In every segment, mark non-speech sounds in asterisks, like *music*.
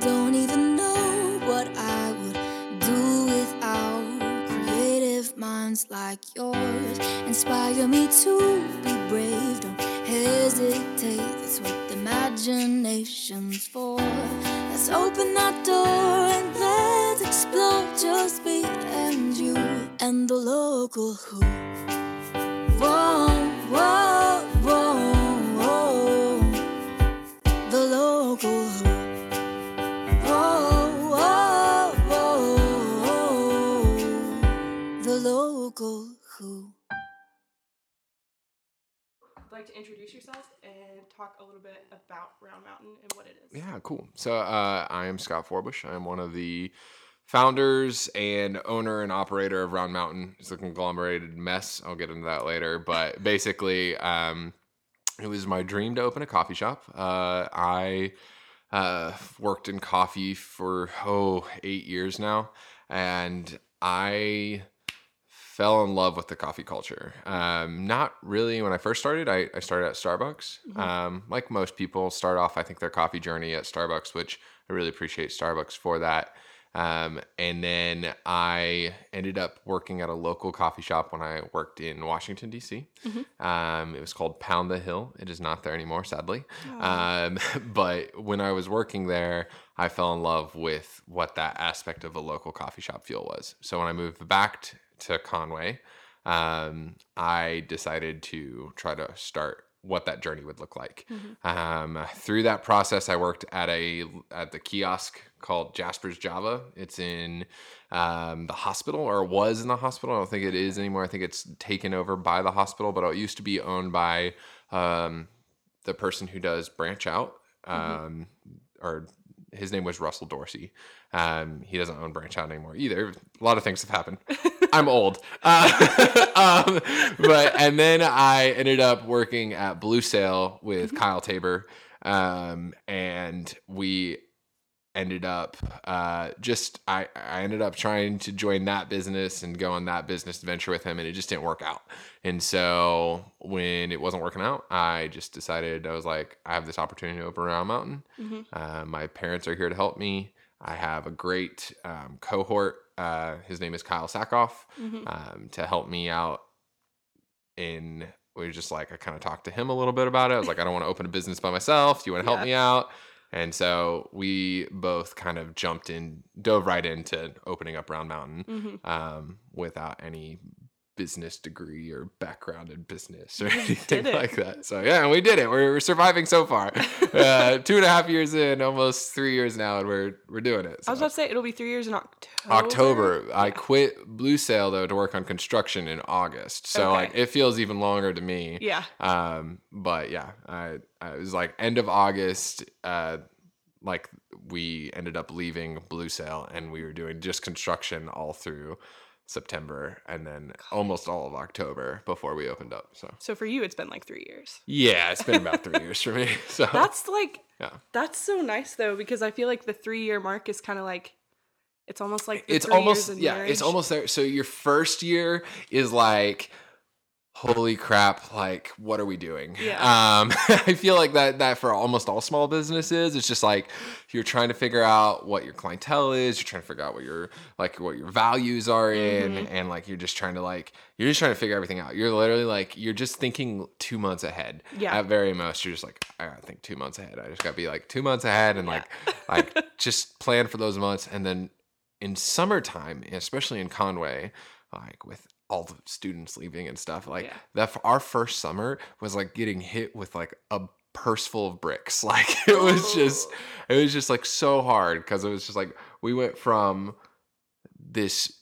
don't even know what I would do without creative minds like yours. Inspire me to be brave, don't hesitate. That's what imagination's for. Let's open that door and let's explore just me and you and the local who. Whoa, whoa, introduce yourself and talk a little bit about Round Mountain and what it is. Yeah, cool. So uh, I am Scott Forbush. I'm one of the founders and owner and operator of Round Mountain. It's a conglomerated mess. I'll get into that later. But *laughs* basically, um, it was my dream to open a coffee shop. Uh, I uh, worked in coffee for oh eight years now, and I fell in love with the coffee culture. Um, not really when I first started. I, I started at Starbucks. Um, like most people, start off I think their coffee journey at Starbucks, which I really appreciate Starbucks for that. Um, and then I ended up working at a local coffee shop when I worked in Washington D.C. Um, it was called Pound the Hill. It is not there anymore, sadly. Um, *laughs* but when I was working there, I fell in love with what that aspect of a local coffee shop feel was. So when I moved back to Conway, um, I decided to try to start what that journey would look like. Um, through that process, I worked at a at the kiosk called Jasper's Java. It's in um, the hospital, or was in the hospital. I don't think it is anymore. I think it's taken over by the hospital, but it used to be owned by um, the person who does Branch Out, um, or his name was Russell Dorsey. Um, he doesn't own Branch Out anymore either. A lot of things have happened. *laughs* I'm old, uh, *laughs* um, but and then I ended up working at Blue Sail with Kyle Tabor, um, and we ended up uh, just I, I ended up trying to join that business and go on that business adventure with him and it just didn't work out and so when it wasn't working out i just decided i was like i have this opportunity to open round mountain uh, my parents are here to help me i have a great um, cohort uh, his name is kyle sackhoff um, to help me out in we were just like I kind of talked to him a little bit about it. I was like, I don't want to open a business by myself. Do you want to help Yeah. me out? And so we both kind of jumped in, dove right into opening up Round Mountain Mm-hmm. um, without any business degree or background in business or anything like that. So yeah, we did it. We're, we're surviving so far. *laughs* uh, two and a half years in, almost three years now, and we're we're doing it. I was So. about to say it'll be three years in October. October. I quit Blue Sail though to work on construction in August. So Okay. like it feels even longer to me. Yeah. Um, but yeah, I, I it was like end of August. Uh, like we ended up leaving Blue Sail and we were doing just construction all through September and then almost all of October before we opened up. So So for you, it's been like three years. yeah, it's been about three *laughs* years for me. So That's like yeah. that's so nice though because I feel like the three year mark is kind of like it's almost like it's almost yeah marriage. it's almost there so your first year is like holy crap like what are we doing Yeah. um *laughs* i feel like that that for almost all small businesses it's just like you're trying to figure out what your clientele is you're trying to figure out what your like what your values are in Mhm. and like you're just trying to like you're just trying to figure everything out you're literally like you're just thinking two months ahead Yeah. at very most you're just like i gotta think two months ahead i just gotta be like two months ahead and like *laughs* like just plan for those months and then in summertime especially in conway like with all the students leaving and stuff like Yeah. that our first summer was like getting hit with like a purse full of bricks *laughs* like it was just it was just like so hard because it was just like we went from this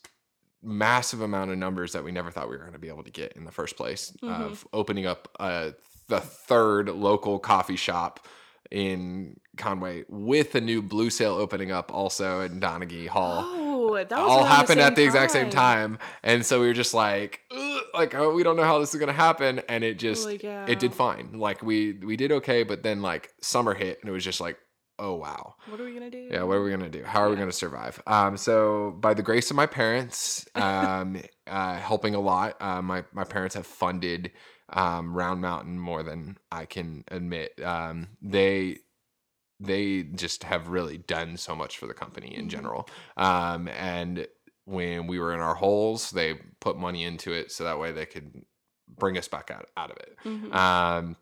massive amount of numbers that we never thought we were going to be able to get in the first place Mhm. of opening up uh, the third local coffee shop in Conway with a new Blue Sail opening up also in Donaghey Hall. Oh, that all happened same at the exact same time, and so we were just like, like oh, we don't know how this is gonna happen, and it just it did fine. Like we we did okay, but then like summer hit, and it was just like, oh wow, What are we gonna do? yeah, what are we gonna do? How are we gonna survive? Um, so by the grace of my parents, um, *laughs* uh, helping a lot, uh, my my parents have funded um, Round Mountain more than I can admit. Um, they they just have really done so much for the company in Mhm. general. Um, and when we were in our holes, they put money into it so that way they could bring us back out, out of it. Mhm. Um,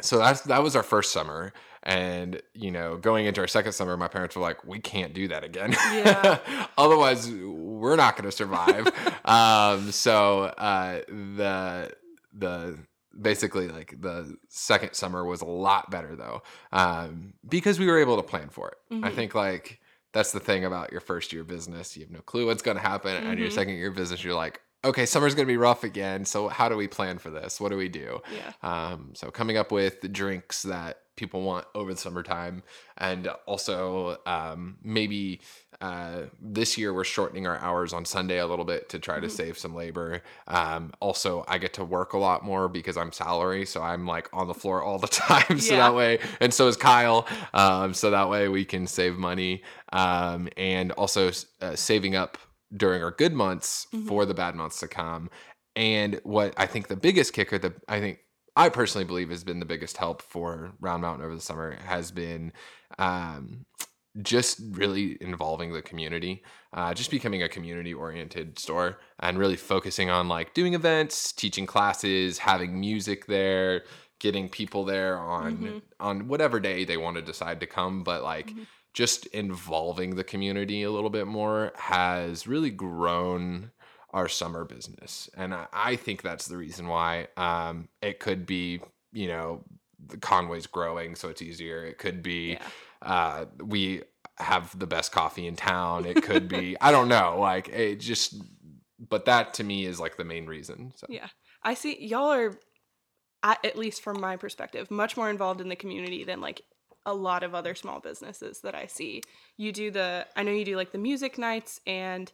so that's that was our first summer, and you know, going into our second summer, my parents were like, "We can't do that again. Yeah. *laughs* Otherwise, we're not going to survive." *laughs* um, so uh, the the basically like the second summer was a lot better though, um, because we were able to plan for it. I Mhm. think like that's the thing about your first year business. You have no clue what's going to happen, and your Mhm. second year business, you're like, okay, summer's going to be rough again. So how do we plan for this? What do we do? yeah. Um, so coming up with drinks that people want over the summertime, and also um, maybe uh, this year we're shortening our hours on Sunday a little bit to try to Mhm. save some labor. Um, also, I get to work a lot more because I'm salary, so I'm like on the floor all the *laughs* time. so Yeah. that way, and so is Kyle. Um, so that way we can save money um, and also uh, saving up during our good months Mhm. for the bad months to come. And what I think the biggest kicker, that I think I personally believe has been the biggest help for Round Mountain over the summer has been um, just really involving the community, uh, just becoming a community oriented store and really focusing on like doing events, teaching classes, having music there, getting people there on Mhm. on whatever day they want to decide to come, but like Mhm. just involving the community a little bit more has really grown our summer business. And I, I think that's the reason why um, it could be, you know, the Conway's growing, so it's easier. It could be Yeah. uh, we have the best coffee in town. It could be, I don't know, like it just, but that to me is like the main reason. So. Yeah. I see y'all are at, at least from my perspective much more involved in the community than like a lot of other small businesses that I see. You do the I know you do like the music nights and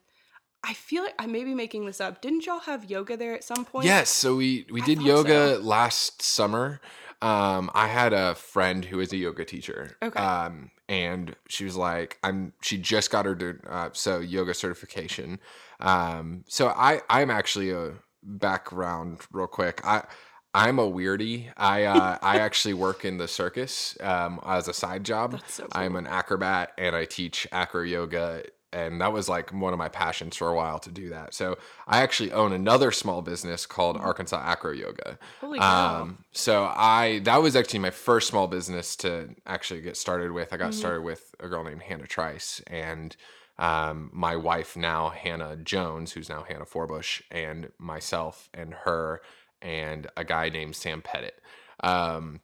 I feel like I may be making this up. Didn't y'all have yoga there at some point? Yes, so we we I did yoga so. last summer. Um, I had a friend who is a yoga teacher. Okay. Um, and she was like, I'm. She just got her uh, so yoga certification. Um, so I I'm actually a background real quick. I I'm a weirdie. I uh, I *laughs* actually work in the circus um, as a side job. That's so cool. I'm an acrobat and I teach acro yoga. And that was like one of my passions for a while to do that. So I actually own another small business called Mhm. Arkansas Acro Yoga. Holy cow. Um, so I that was actually my first small business to actually get started with. I got Mhm. started with a girl named Hannah Trice and um, my wife now Hannah Jones, who's now Hannah Forbush, and myself and her and a guy named Sam Pettit. Um,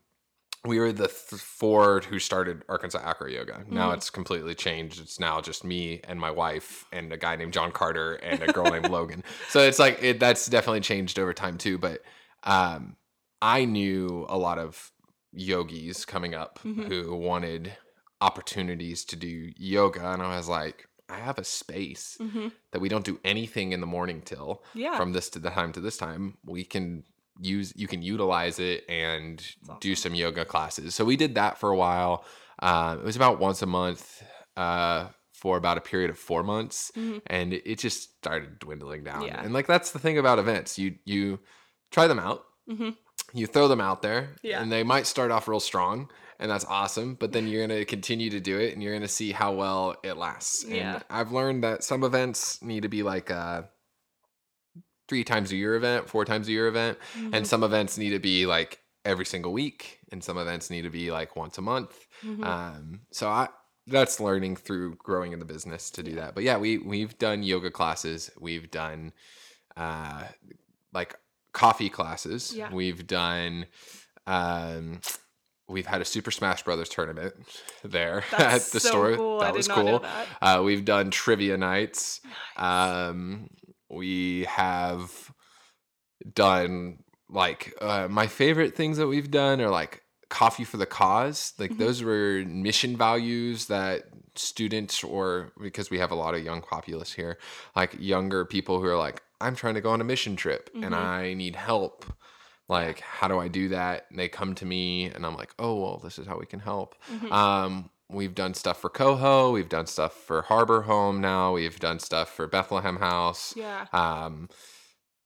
we were the th- four who started Arkansas Acro Yoga. Now Mhm. it's completely changed. It's now just me and my wife and a guy named John Carter and a girl named *laughs* Logan. So it's like it, that's definitely changed over time too. But um, I knew a lot of yogis coming up Mhm. who wanted opportunities to do yoga, and I was like, I have a space hmm that we don't do anything in the morning till Yeah. from this to the time to this time we can use you can utilize it and do some yoga classes so we did that for a while uh, it was about once a month uh, for about a period of four months Mhm. and it, just started dwindling down Yeah. and like that's the thing about events you you try them out hmm you throw them out there Yeah. and they might start off real strong and that's awesome but then you're going to continue to do it and you're going to see how well it lasts Yeah. and i've learned that some events need to be like a three times a year event four times a year event Mm-hmm. and some events need to be like every single week and some events need to be like once a month Mhm. um so i that's learning through growing in the business to do that but yeah we we've done yoga classes we've done uh like coffee classes Yeah. we've done um we've had a super smash brothers tournament *laughs* there *laughs* at the so store cool. that was cool that. uh we've done trivia nights um we have done like uh, my favorite things that we've done are like coffee for the cause like Mhm. those were mission values that students or because we have a lot of young populace here like younger people who are like i'm trying to go on a mission trip Mhm. and i need help like how do i do that and they come to me and i'm like oh well this is how we can help Mhm. um, we've done stuff for Coho. We've done stuff for Harbor Home now. We've done stuff for Bethlehem House. yeah. Um,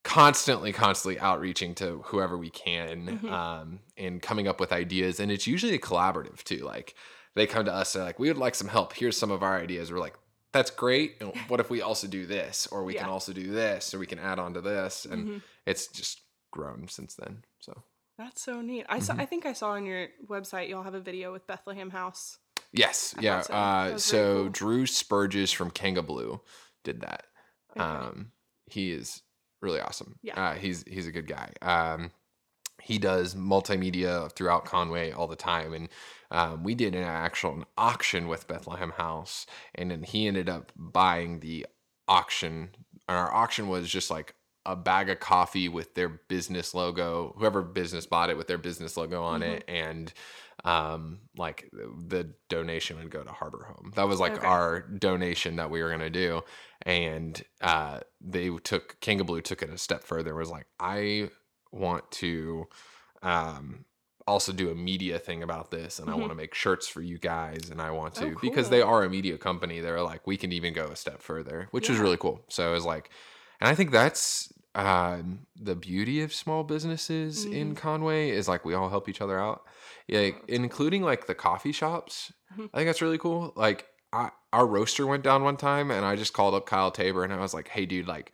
constantly constantly outreaching to whoever we can Mhm. um and coming up with ideas and it's usually collaborative too like they come to us they're like we would like some help here's some of our ideas we're like that's great and *laughs* what if we also do this or we can also do this or we can add on to this and Mhm. it's just grown since then so That's so neat. I saw. Mhm. I think I saw on your website y'all have a video with Bethlehem House. Yes I yeah so. Uh so cool. drew spurgis from kanga blue did that Okay. Um, he is really awesome. Yeah. Uh, he's he's a good guy. Um, he does multimedia throughout Conway all the time, and um, we did an actual an auction with Bethlehem House, and then he ended up buying the auction. And our auction was just like a bag of coffee with their business logo. Whoever business bought it with their business logo on it, and um like the donation would go to harbor home that was like Okay. our donation that we were going to do and uh they took Blue took it a step further was like I want to um also do a media thing about this and I Mhm. want to make shirts for you guys and I want to Oh, because they are a media company they're like we can even go a step further which is Yeah. really cool so it was like and I think that's um the beauty of small businesses in Mhm. Conway is like we all help each other out that's including like the coffee shops. Mhm. I think that's really cool. Like I, our roaster went down one time and I just called up Kyle Tabor and I was like, "Hey dude, like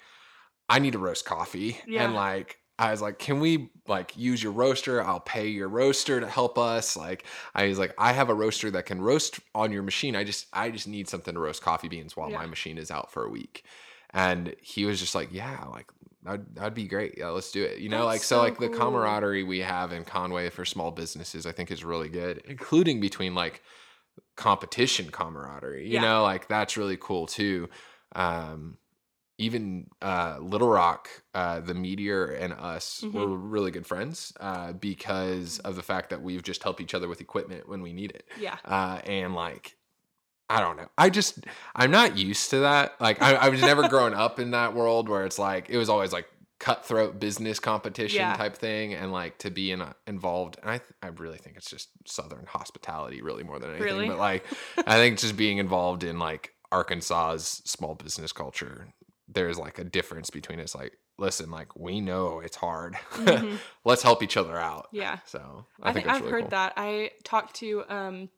I need to roast coffee." Yeah. And like I was like, "Can we like use your roaster? I'll pay your roaster to help us." Like I was like, "I have a roaster that can roast on your machine. I just I just need something to roast coffee beans while Yeah. my machine is out for a week." And he was just like, "Yeah, like that'd, that'd be great. Yeah, let's do it." You know, That's like so, so like the camaraderie we have in Conway for small businesses, I think is really good, including between like competition camaraderie. You Yeah. know, like that's really cool too. Um, even uh, Little Rock, uh, the Meteor, and us Mhm. were really good friends uh, because of the fact that we've just helped each other with equipment when we need it. Yeah. Uh, and like, I don't know. I just I'm not used to that. Like I, I was never grown up in that world where it's like it was always like cutthroat business competition Yeah. type thing, and like to be in a, involved. And I th- I really think it's just Southern hospitality really more than anything. Really? But like I think just being involved in like Arkansas's small business culture, there's like a difference between it's like listen, like we know it's hard. Mhm. *laughs* Let's help each other out. Yeah. So I, I, think think I've really heard cool. that. I talked to um,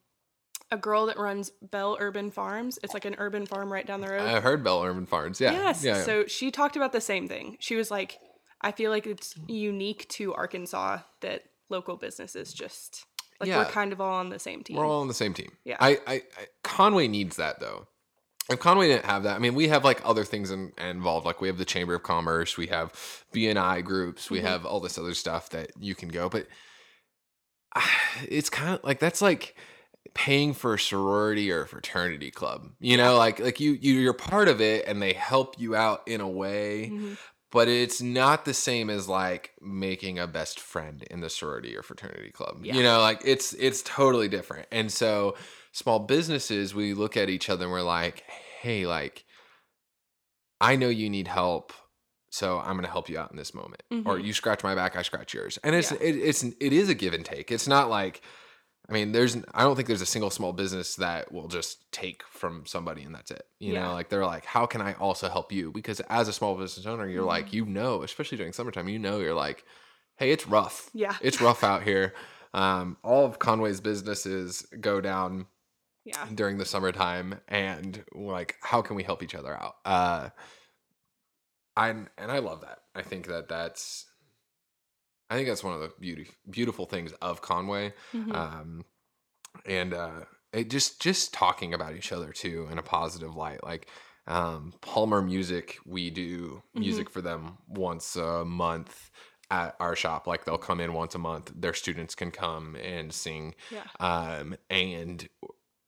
a girl that runs Bell Urban Farms. It's like an urban farm right down the road. I heard Bell Urban Farms. Yeah. yes. Yeah. yeah. So she talked about the same thing. She was like, I feel like it's unique to Arkansas that local businesses just like Yeah. we're kind of all on the same team. We're all on the same team. Yeah. I, I, I Conway needs that though. If Conway didn't have that, I mean, we have like other things in, involved. Like we have the Chamber of Commerce, we have BNI groups, we Mhm. have all this other stuff that you can go. But *sighs* it's kind of like that's like paying for a sorority or a fraternity club. You know, like like you, you you're part of it, and they help you out in a way Mhm. but it's not the same as like making a best friend in the sorority or fraternity club. Yeah. You know, like it's it's totally different. And so small businesses, we look at each other and we're like, "Hey, like I know you need help, so I'm going to help you out in this moment." Or Mhm. you scratch my back, I scratch yours. And it's Yeah. it, it's it is a give and take. It's not like I mean, there's I don't think there's a single small business that will just take from somebody and that's it. You Yeah. know, like they're like, how can I also help you? Because as a small business owner, you're like, Mhm. you know, especially during summertime, you know, you're like, hey, it's rough. Yeah. It's rough out here. Um, all of Conway's businesses go down Yeah. during the summertime, and like, how can we help each other out? Uh, I and I love that. I think that that's. I think that's one of the beauty, beautiful things of Conway Mhm. um and uh it just just talking about each other too in a positive light like um palmer music we do Mm-hmm. music for them once a month at our shop like they'll come in once a month their students can come and sing yeah. um and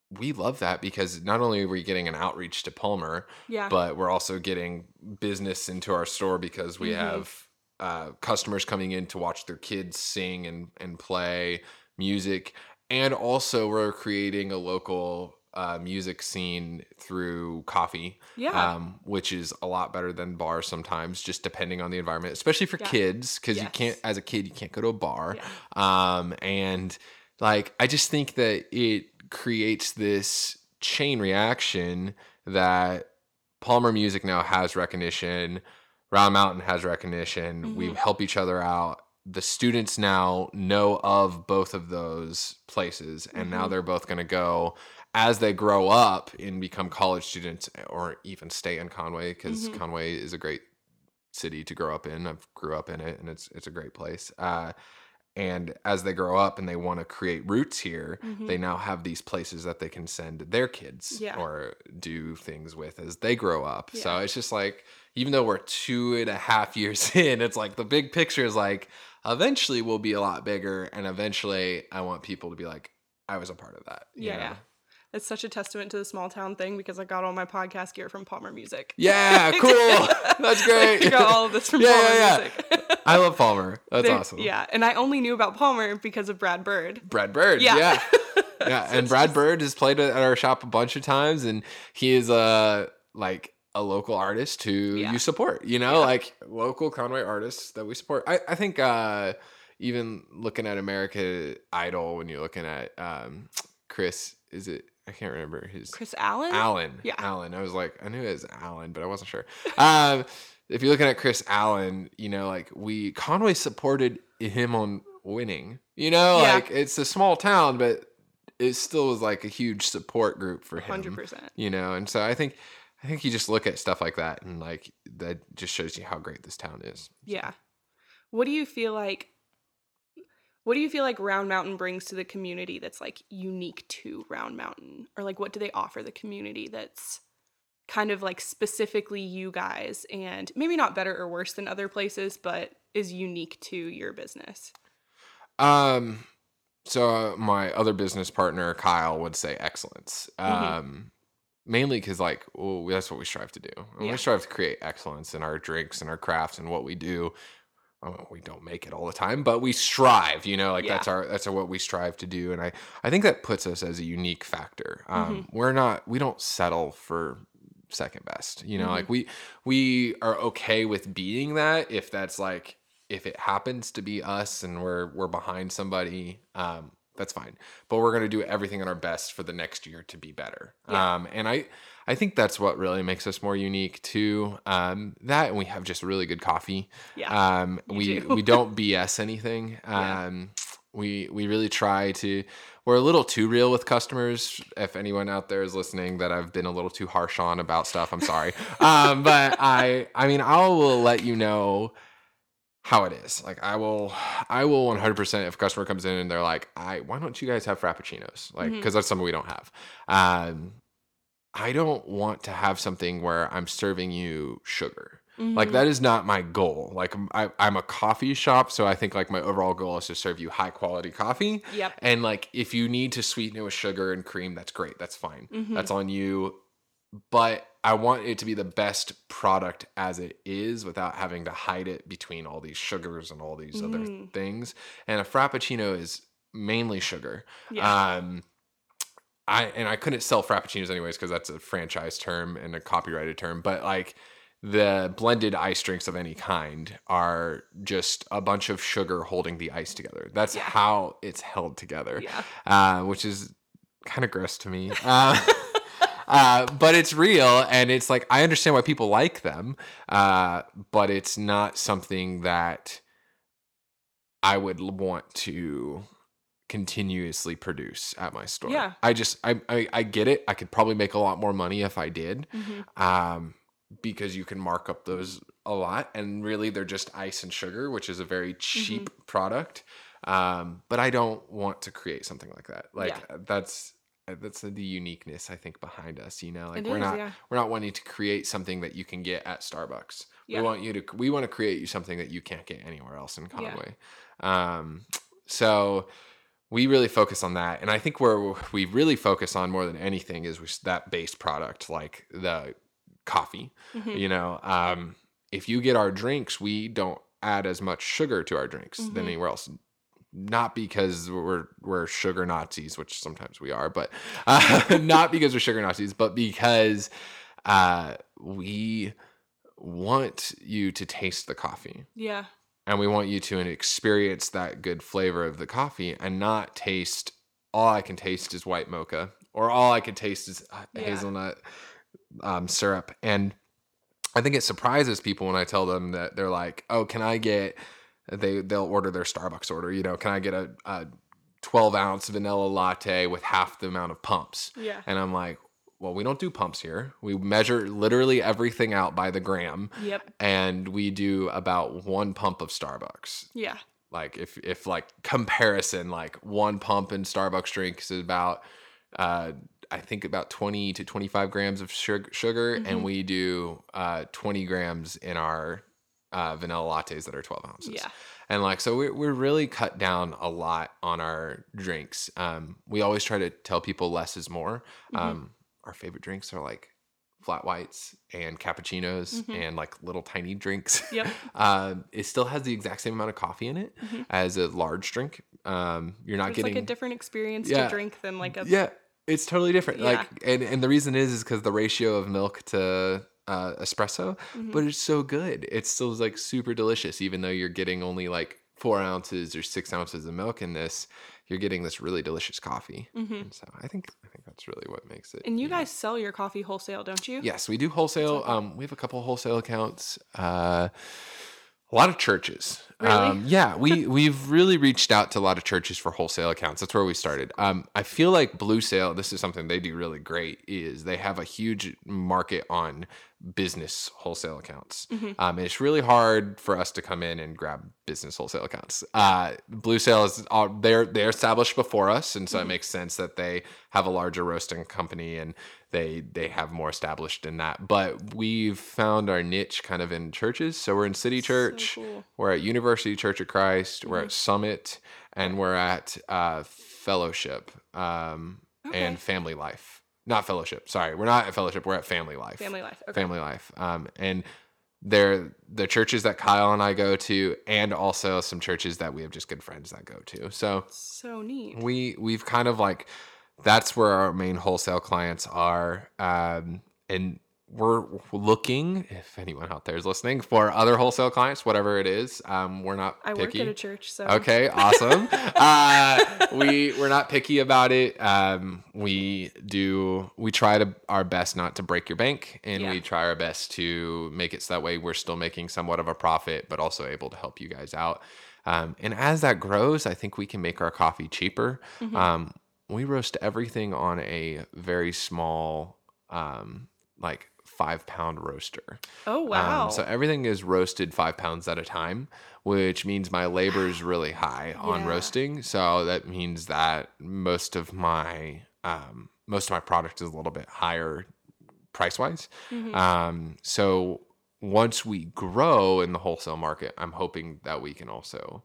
we love that because not only are we getting an outreach to palmer Yeah. but we're also getting business into our store because we Mhm. have uh, customers coming in to watch their kids sing and, and play music and also we're creating a local uh, music scene through coffee yeah. um, which is a lot better than bars sometimes just depending on the environment especially for Yeah. kids because you can't as a kid you can't go to a bar yeah. um, and like I just think that it creates this chain reaction that Palmer Music now has recognition. Round Mountain has recognition. We Mhm. help each other out. The students now know of both of those places, and now Mhm. they're both going to go as they grow up and become college students or even stay in Conway because Mhm. Conway is a great city to grow up in. I've grew up in it, and it's it's a great place. Uh, and as they grow up and they want to create roots here, Mhm. they now have these places that they can send their kids Yeah. or do things with as they grow up. So it's just like, even though we're two and a half *laughs* years in, it's like the big picture is like, eventually we'll be a lot bigger. And eventually I want people to be like, I was a part of that. you Yeah, know? yeah. It's such a testament to the small town thing because I got all my podcast gear from Palmer Music. Yeah, *laughs* cool. That's great. I got all of this from *laughs* Yeah, Palmer yeah, yeah. Music. I love Palmer. That's They- awesome. Yeah, and I only knew about Palmer because of Brad Bird. Brad Bird. Yeah. Yeah. Yeah. And Brad Bird has played at our shop a bunch of times and he is a like a local artist who Yeah. you support, you know, Yeah. like local Conway artists that we support. I, I think uh even looking at America Idol when you're looking at um Kris, is it I can't remember his Kris Allen? Allen. Yeah. Allen. I was like, I knew it was Allen, but I wasn't sure. Um, if you're looking at Kris Allen, you know, like we Conway supported him on winning. You know, Yeah. like it's a small town, but it still was like a huge support group for him. 100%. You know, and so I think I think you just look at stuff like that and like that just shows you how great this town is. Yeah. What do you feel like what do you feel like Round Mountain brings to the community that's like unique to Round Mountain? Or like what do they offer the community that's kind of like specifically you guys and maybe not better or worse than other places, but is unique to your business? Um, so uh, my other business partner Kyle would say excellence. Mhm. Um, mainly because like well, that's what we strive to do. And Yeah. We strive to create excellence in our drinks and our crafts and what we do. Oh, we don't make it all the time, but we strive. You know, like Yeah. that's our that's what we strive to do, and I I think that puts us as a unique factor. Um, Mm-hmm. We're not we don't settle for second best. You know, Mhm. like we we are okay with being that if that's like if it happens to be us and we're we're behind somebody um that's fine but we're going to do everything in our best for the next year to be better Yeah. um and i i think that's what really makes us more unique too um that and we have just really good coffee Yeah. um we do. we don't bs anything *laughs* Yeah. um we we really try to we're a little too real with customers if anyone out there is listening that i've been a little too harsh on about stuff i'm sorry *laughs* um but i i mean i will let you know how it is. Like i will i will 100% if a customer comes in and they're like i why don't you guys have frappuccinos? Like Mhm. because that's something we don't have. Um i don't want to have something where i'm serving you sugar. Like Mhm. that is not my goal. Like I, i'm a coffee shop so i think like my overall goal is to serve you high quality coffee. Yep. and like if you need to sweeten it with sugar and cream that's great. That's fine. Mhm. that's on you. But i want it to be the best product as it is without having to hide it between all these sugars and all these other Mm. things and a frappuccino is mainly sugar Yeah. um I and I couldn't sell frappuccinos anyways because that's a franchise term and a copyrighted term. But like the blended ice drinks of any kind are just a bunch of sugar holding the ice together. That's Yeah. how it's held together, yeah. uh, which is kind of gross to me. Uh, *laughs* uh, but it's real, and it's like I understand why people like them, uh, but it's not something that I would want to continuously produce at my store. Yeah. I just I, I I get it. I could probably make a lot more money if I did. Mhm. Um because you can mark up those a lot and really they're just ice and sugar, which is a very cheap product. Um but I don't want to create something like that. Like Yeah. that's that's the uniqueness I think behind us, you know. Like It we're is, not yeah. we're not wanting to create something that you can get at Starbucks. Yeah. We want you to we want to create you something that you can't get anywhere else in Yeah. Conway. Um so we really focus on that and I think where we really focus on more than anything is that base product like the coffee. Mhm. You know, um if you get our drinks, we don't add as much sugar to our drinks Mhm. than anywhere else not because we're we're sugar Nazis, which sometimes we are, but uh, *laughs* not because we're sugar Nazis, but because uh, we want you to taste the coffee Yeah. and we want you to experience that good flavor of the coffee and not taste all I can taste is white mocha or all I can taste is uh, Yeah. hazelnut um, syrup and I think it surprises people when I tell them that they're like, "Oh, can I get?" They they'll order their Starbucks order. You know, can I get a, a 12 ounce vanilla latte with half the amount of pumps? Yeah. And I'm like, well, we don't do pumps here. We measure literally everything out by the gram, Yep. and we do about one pump of Starbucks. Yeah. Like if if like comparison, like one pump in Starbucks drinks is about uh I think about 20 to 25 grams of sugar, sugar Mhm. and we do uh 20 grams in our uh, vanilla lattes that are 12 ounces. Yeah. And like, so we're, we're really cut down a lot on our drinks. Um, we always try to tell people less is more. Mhm. Um, our favorite drinks are like flat whites and cappuccinos Mhm. and like little tiny drinks. Yep. *laughs* Um, it still has the exact same amount of coffee in it Mhm. as a large drink. Um, you're not it's getting like a different experience Yeah. to drink than like a yeah, it's totally different. Yeah. Like, and and the reason is is because the ratio of milk to uh, espresso, Mhm. but it's so good. It's still like super delicious, even though you're getting only like four ounces or six ounces of milk in this. You're getting this really delicious coffee. Mhm. So I think I think that's really what makes it. And you unique. guys sell your coffee wholesale, don't you? Yes, we do wholesale. okay. Um, we have a couple wholesale accounts. Uh, a lot of churches. Really? Um, yeah, we *laughs* we've really reached out to a lot of churches for wholesale accounts. That's where we started. Um, I feel like Blue Sail. This is something they do really great. Is they have a huge market on business wholesale accounts. Mhm. Um, it's really hard for us to come in and grab business wholesale accounts. Uh, Blue Sail is all, they're they're established before us, and so it Mhm. makes sense that they have a larger roasting company and they they have more established in that. But we've found our niche kind of in churches. So we're in City So Church, cool. we're at University Church of Christ, we're Mhm. at Summit, and we're at uh, Fellowship um, Okay. and Family Life. Not Fellowship. Sorry, we're not at Fellowship. We're at Family Life Family life. Okay. family life um and they're the churches that kyle and i go to and also some churches that we have just good friends that go to so So neat. we we've kind of like that's where our main wholesale clients are um and we're looking if anyone out there is listening for other wholesale clients whatever it is um we're not I picky work at a church, so Okay, *laughs* awesome. uh, we we're not picky about it. Um, we do we try to our best not to break your bank, and Yeah. we try our best to make it so that way we're still making somewhat of a profit, but also able to help you guys out. Um, and as that grows, I think we can make our coffee cheaper. Mhm. Um, we roast everything on a very small, um, like five pound roaster. Oh Um, wow. so everything is roasted five pounds at a time, which means my labor is really high *gasps* on Yeah. roasting. So that means that most of my um, most of my product is a little bit higher price wise. Mhm. Um, so once we grow in the wholesale market, I'm hoping that we can also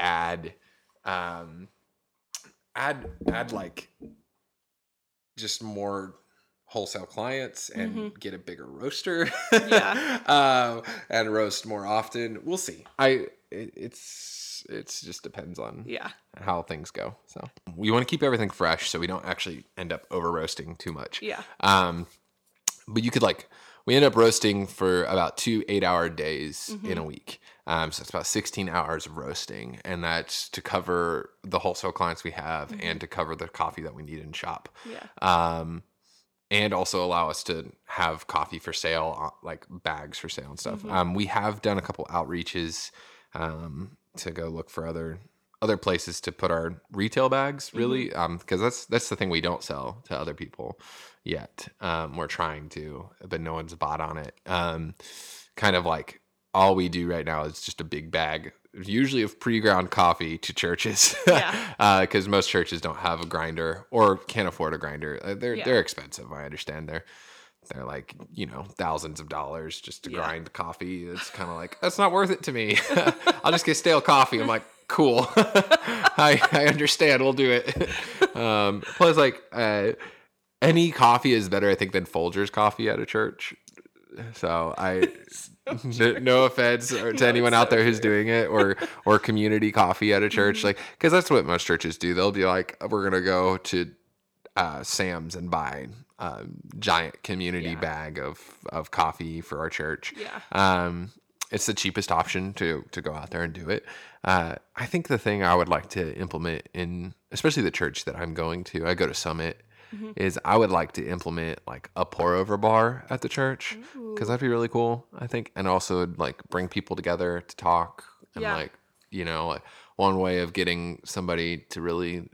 add um, add add like just more wholesale clients and get a bigger roaster Mm-hmm. Yeah. um, *laughs* and roast more often we'll see i it, it's it's just depends on yeah. how things go so we want to keep everything fresh so we don't actually end up over roasting too much Yeah. um, but you could like we end up roasting for about two eight hour days in a week. Um, so it's about 16 hours of roasting, and that's to cover the wholesale clients we have and to cover the coffee that we need in shop. Yeah. Um, and also allow us to have coffee for sale, uh, like bags for sale and stuff. Mhm. Um, we have done a couple outreaches um, to go look for other other places to put our retail bags really um because that's that's the thing we don't sell to other people yet um we're trying to but no one's bought on it um kind of like all we do right now is just a big bag usually of pre-ground coffee to churches. *laughs* Yeah. because most churches don't have a grinder or can't afford a grinder. Uh, they're Yeah. they're expensive i understand. They're they're like you know thousands of dollars just to Yeah. grind coffee. It's kind of like that's not worth it to me. *laughs* I'll just get stale coffee. I'm like cool. *laughs* I, I understand. We'll do it. Um plus like uh any coffee is better i think than folgers coffee at a church so i *laughs* n- no offense *laughs* to No, anyone out so there who's doing it or or community coffee at a church Mhm. like because that's what most churches do they'll be like we're gonna go to uh, Sam's and buy a giant community Yeah. bag of of coffee for our church. Yeah. Um, it's the cheapest option to to go out there and do it. Uh, I think the thing I would like to implement in, especially the church that I'm going to, I go to Summit Mhm. is I would like to implement like a pour over bar at the church because that'd be really cool. I think, and also like bring people together to talk and Yeah. like you know like one way of getting somebody to really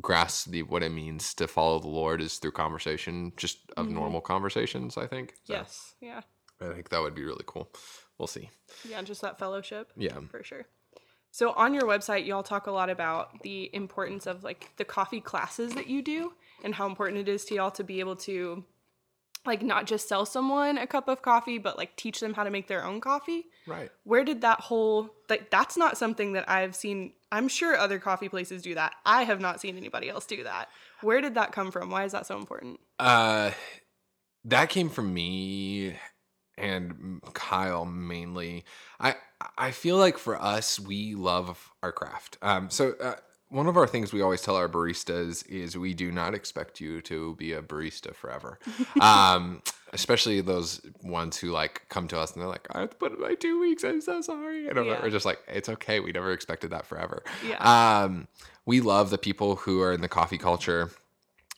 grasp the what it means to follow the Lord is through conversation, just of Mhm. normal conversations. I think. So Yes. Yeah. I think that would be really cool. We'll see. Yeah. Just that fellowship. Yeah. for sure. So on your website, y'all talk a lot about the importance of like the coffee classes that you do and how important it is to y'all to be able to like not just sell someone a cup of coffee, but like teach them how to make their own coffee. Right. Where did that whole like that's not something that I've seen. I'm sure other coffee places do that. I have not seen anybody else do that. Where did that come from? Why is that so important? Uh, that came from me and Kyle mainly. I I feel like for us, we love our craft. Um, so uh, one of our things we always tell our baristas is we do not expect you to be a barista forever. *laughs* um, especially those ones who like come to us and they're like, I have to put in my two weeks. I'm so sorry. And Yeah. we're just like, it's okay. We never expected that forever. Yeah. Um, we love the people who are in the coffee culture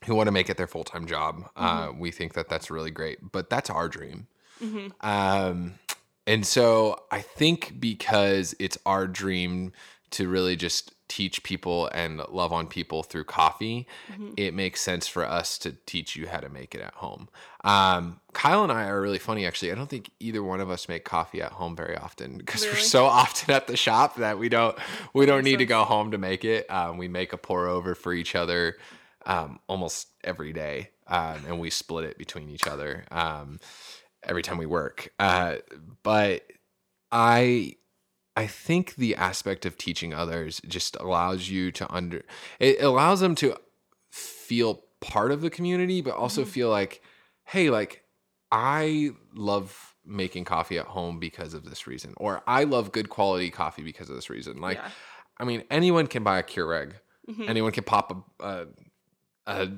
who want to make it their full time job. Uh, we think that that's really great, but that's our dream. hmm Um, and so I think because it's our dream to really just teach people and love on people through coffee, Mhm. it makes sense for us to teach you how to make it at home. Um, Kyle and I are really funny, actually. I don't think either one of us make coffee at home very often because we're so *laughs* often at the shop that we don't we don't need to go home to make it. Um, we make a pour over for each other um, almost every day, um, and we split it between each other um, every time we work. Uh, but I I think the aspect of teaching others just allows you to under it allows them to feel part of the community, but also Mhm. feel like, hey, like I love making coffee at home because of this reason, or I love good quality coffee because of this reason. Like, yeah. I mean, anyone can buy a Keurig Mhm. anyone can pop a, a a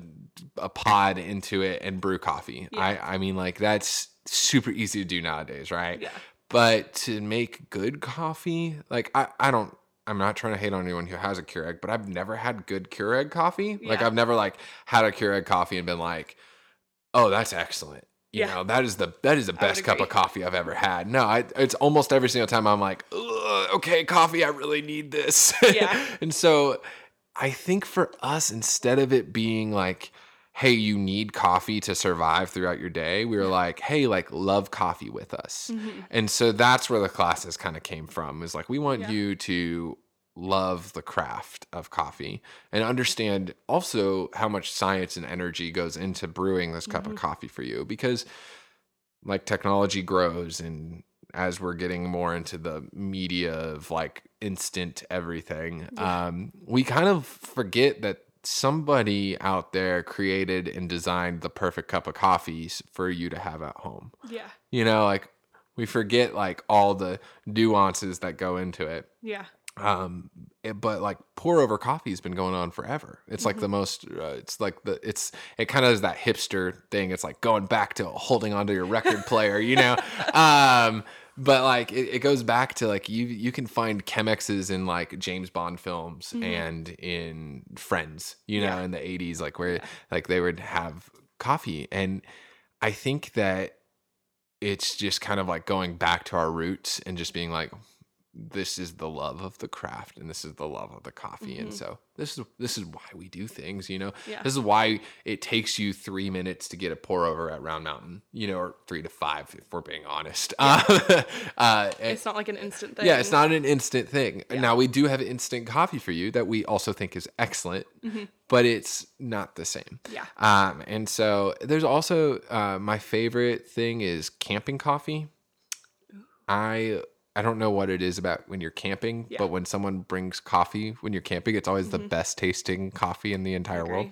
a pod into it and brew coffee. Yeah. I I mean like that's super easy to do nowadays, right? yeah. But to make good coffee, like I I don't I'm not trying to hate on anyone who has a Keurig, but I've never had good Keurig coffee. Like I've never like had a Keurig coffee and been like, "Oh, that's excellent." You Yeah. know, that is the that is the best cup of coffee I've ever had. No, I, it's almost every single time I'm like, okay, coffee, I really need this. Yeah. *laughs* and so I think for us, instead of it being like, hey, you need coffee to survive throughout your day, we were like, hey, like, love coffee with us. Mhm. And so that's where the classes kind of came from is like, we want Yeah. you to love the craft of coffee and understand also how much science and energy goes into brewing this cup Mhm. of coffee for you because like technology grows and as we're getting more into the media of like instant everything Yeah. um we kind of forget that somebody out there created and designed the perfect cup of coffees for you to have at home. Yeah. you know like we forget like all the nuances that go into it. Yeah. um it- but like pour over coffee has been going on forever. It's like the most uh, it's like the it's it kind of is that hipster thing. It's like going back to holding onto your record player you know? *laughs* Um but like it, it goes back to like you you can find chemexes in like james bond films Mhm. and in friends you know Yeah. in the 80s like where Yeah. like they would have coffee and i think that it's just kind of like going back to our roots and just being like this is the love of the craft and this is the love of the coffee and Mhm. so this is this is why we do things you know Yeah. this is why it takes you three minutes to get a pour over at round mountain you know or three to five if we're being honest *laughs* uh, uh, It's not like an instant thing. yeah it's not an instant thing Yeah. now we do have instant coffee for you that we also think is excellent Mhm. but it's not the same Yeah. um, and so there's also uh, my favorite thing is camping coffee. I I don't know what it is about when you're camping, Yeah. but when someone brings coffee when you're camping, it's always the Mhm. best tasting coffee in the entire world.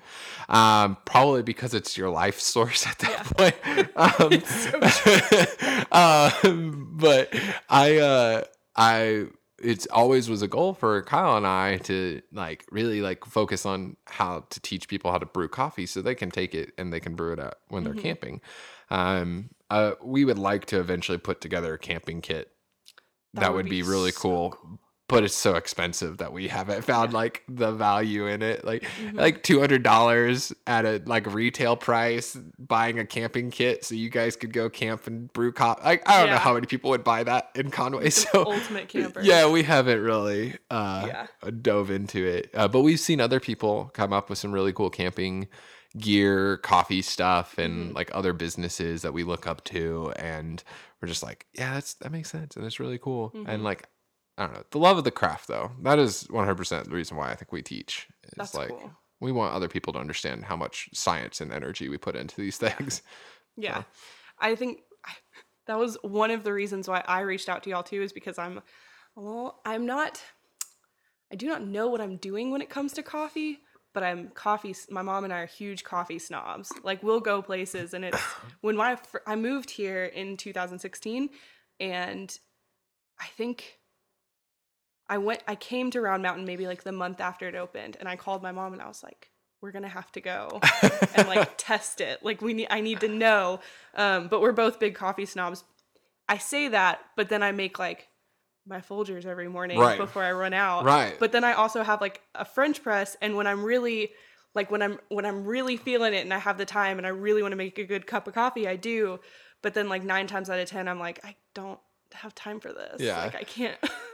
Um, probably because it's your life source *laughs* at that point. *laughs* Um, *laughs* um, but I uh, I it's always was a goal for Kyle and I to like really like focus on how to teach people how to brew coffee so they can take it and they can brew it out when they're Mhm. camping. Um, uh, we would like to eventually put together a camping kit. That, would, be, really so cool. but it's so expensive that we haven't found like the value in it. Like Mm-hmm. like two hundred dollars at a like retail price, buying a camping kit so you guys could go camp and brew coffee. Like I don't know how many people would buy that in Conway. So ultimate camper. yeah, we haven't really uh, Yeah. dove into it, uh, but we've seen other people come up with some really cool camping gear, coffee stuff, and Mm-hmm. like other businesses that we look up to, and we're just like, yeah, that's that makes sense, and it's really cool, Mm-hmm. and like. I don't know. The love of the craft, though, that is 100% the reason why I think we teach. It's That's like cool. we want other people to understand how much science and energy we put into these things. *laughs* Yeah. I think *sighs* that was one of the reasons why I reached out to y'all too, is because I'm, well, I'm not, I do not know what I'm doing when it comes to coffee, but I'm coffee. My mom and I are huge coffee snobs. Like we'll go places, and it's *laughs* when my I moved here in 2016, and I think I went. I came to Round Mountain maybe like the month after it opened, and I called my mom and I was like, "We're gonna have to go." *laughs* and like test it. Like we need I need to know. Um, but we're both big coffee snobs. I say that, but then I make like my Folgers every morning Right. before I run out. Right. But then I also have like a French press and when I'm really like when I'm when I'm really feeling it and I have the time and I really want to make a good cup of coffee, I do. But then like 9 times out of 10 I'm like I don't have time for this. Yeah. Like I can't *laughs*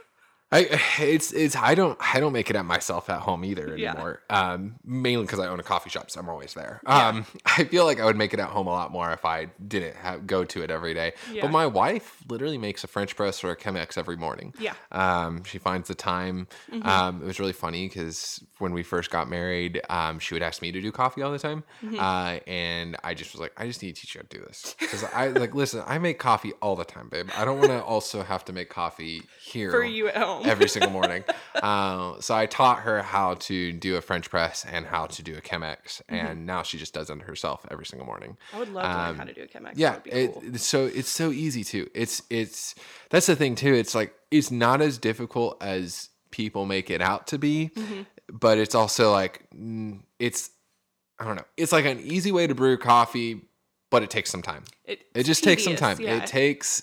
I *sighs* it's it's I don't I don't make it at myself at home either Yeah. anymore. Um, mainly because I own a coffee shop, so I'm always there. Yeah. Um, *laughs* I feel like I would make it at home a lot more if I didn't have, go to it every day. Yeah. But my wife literally makes a French press or a Chemex every morning. Yeah. Um, she finds the time. Mm-hmm. Um, it was really funny because when we first got married, um, she would ask me to do coffee all the time, Mm-hmm. uh, and I just was like, I just need to teach you how to do this because I like listen. I make coffee all the time, babe. I don't want to *laughs* also have to make coffee here for you at home. Every single morning. *laughs* uh, so I taught her how to do a French press and how to do a Chemex, Mm-hmm. and now she just does it herself every single morning. I would love to learn um, how to do a Chemex. Yeah, that would be it, cool. so it's so easy too. It's it's that's the thing too. It's like it's not as difficult as people make it out to be, Mm-hmm. but it's also like mm, it's I don't know. It's like an easy way to brew coffee, but it takes some time. It, It just takes some time. yeah. It takes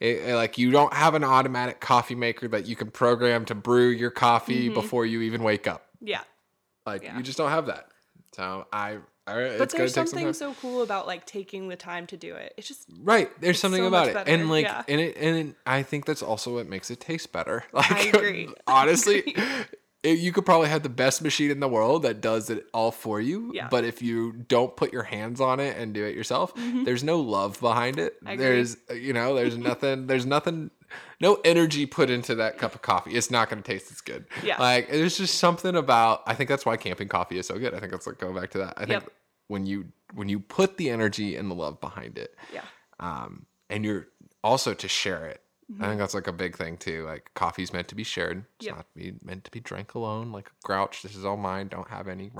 it, like you don't have an automatic coffee maker that you can program to brew your coffee mm-hmm. before you even wake up. yeah. Like Yeah. you just don't have that. So I, I But it's there's take some something so cool about like taking the time to do it. It's just Right, there's something so about it, better, and like, yeah. and it, and I think that's also what makes it taste better. *laughs* Like, agree. honestly, *laughs* it- you could probably have the best machine in the world that does it all for you. Yeah. But if you don't put your hands on it and do it yourself, there's no love behind it. Mm-hmm. There's, you know, there's *laughs* nothing. There's nothing. No energy put into that cup of coffee. It's not going to taste as good. Yeah. Like there's just something about. I think that's why camping coffee is so good. I think let's like go back to that. I think Yep. when you when you put the energy and the love behind it, yeah. um, and you're also to share it. I think that's like a big thing too. Like coffee's meant to be shared. It's Yep. not be meant to be drank alone. Like a grouch, this is all mine. Don't have any.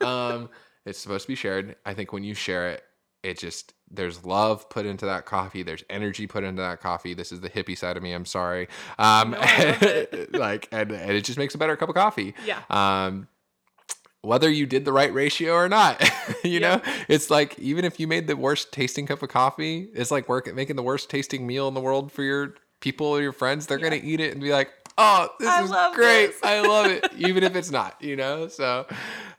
um, *laughs* it's supposed to be shared. I think when you share it, it just there's love put into that coffee. There's energy put into that coffee. This is the hippie side of me. I'm sorry. Um, No, love *laughs* like and, and it just makes a better cup of coffee Yeah. um whether you did the right ratio or not *laughs* you know it's like even if you made the worst tasting cup of coffee it's like work at making the worst tasting meal in the world for your people or your friends they're gonna eat it and be like oh this I is great this." i love it *laughs* even if it's not you know so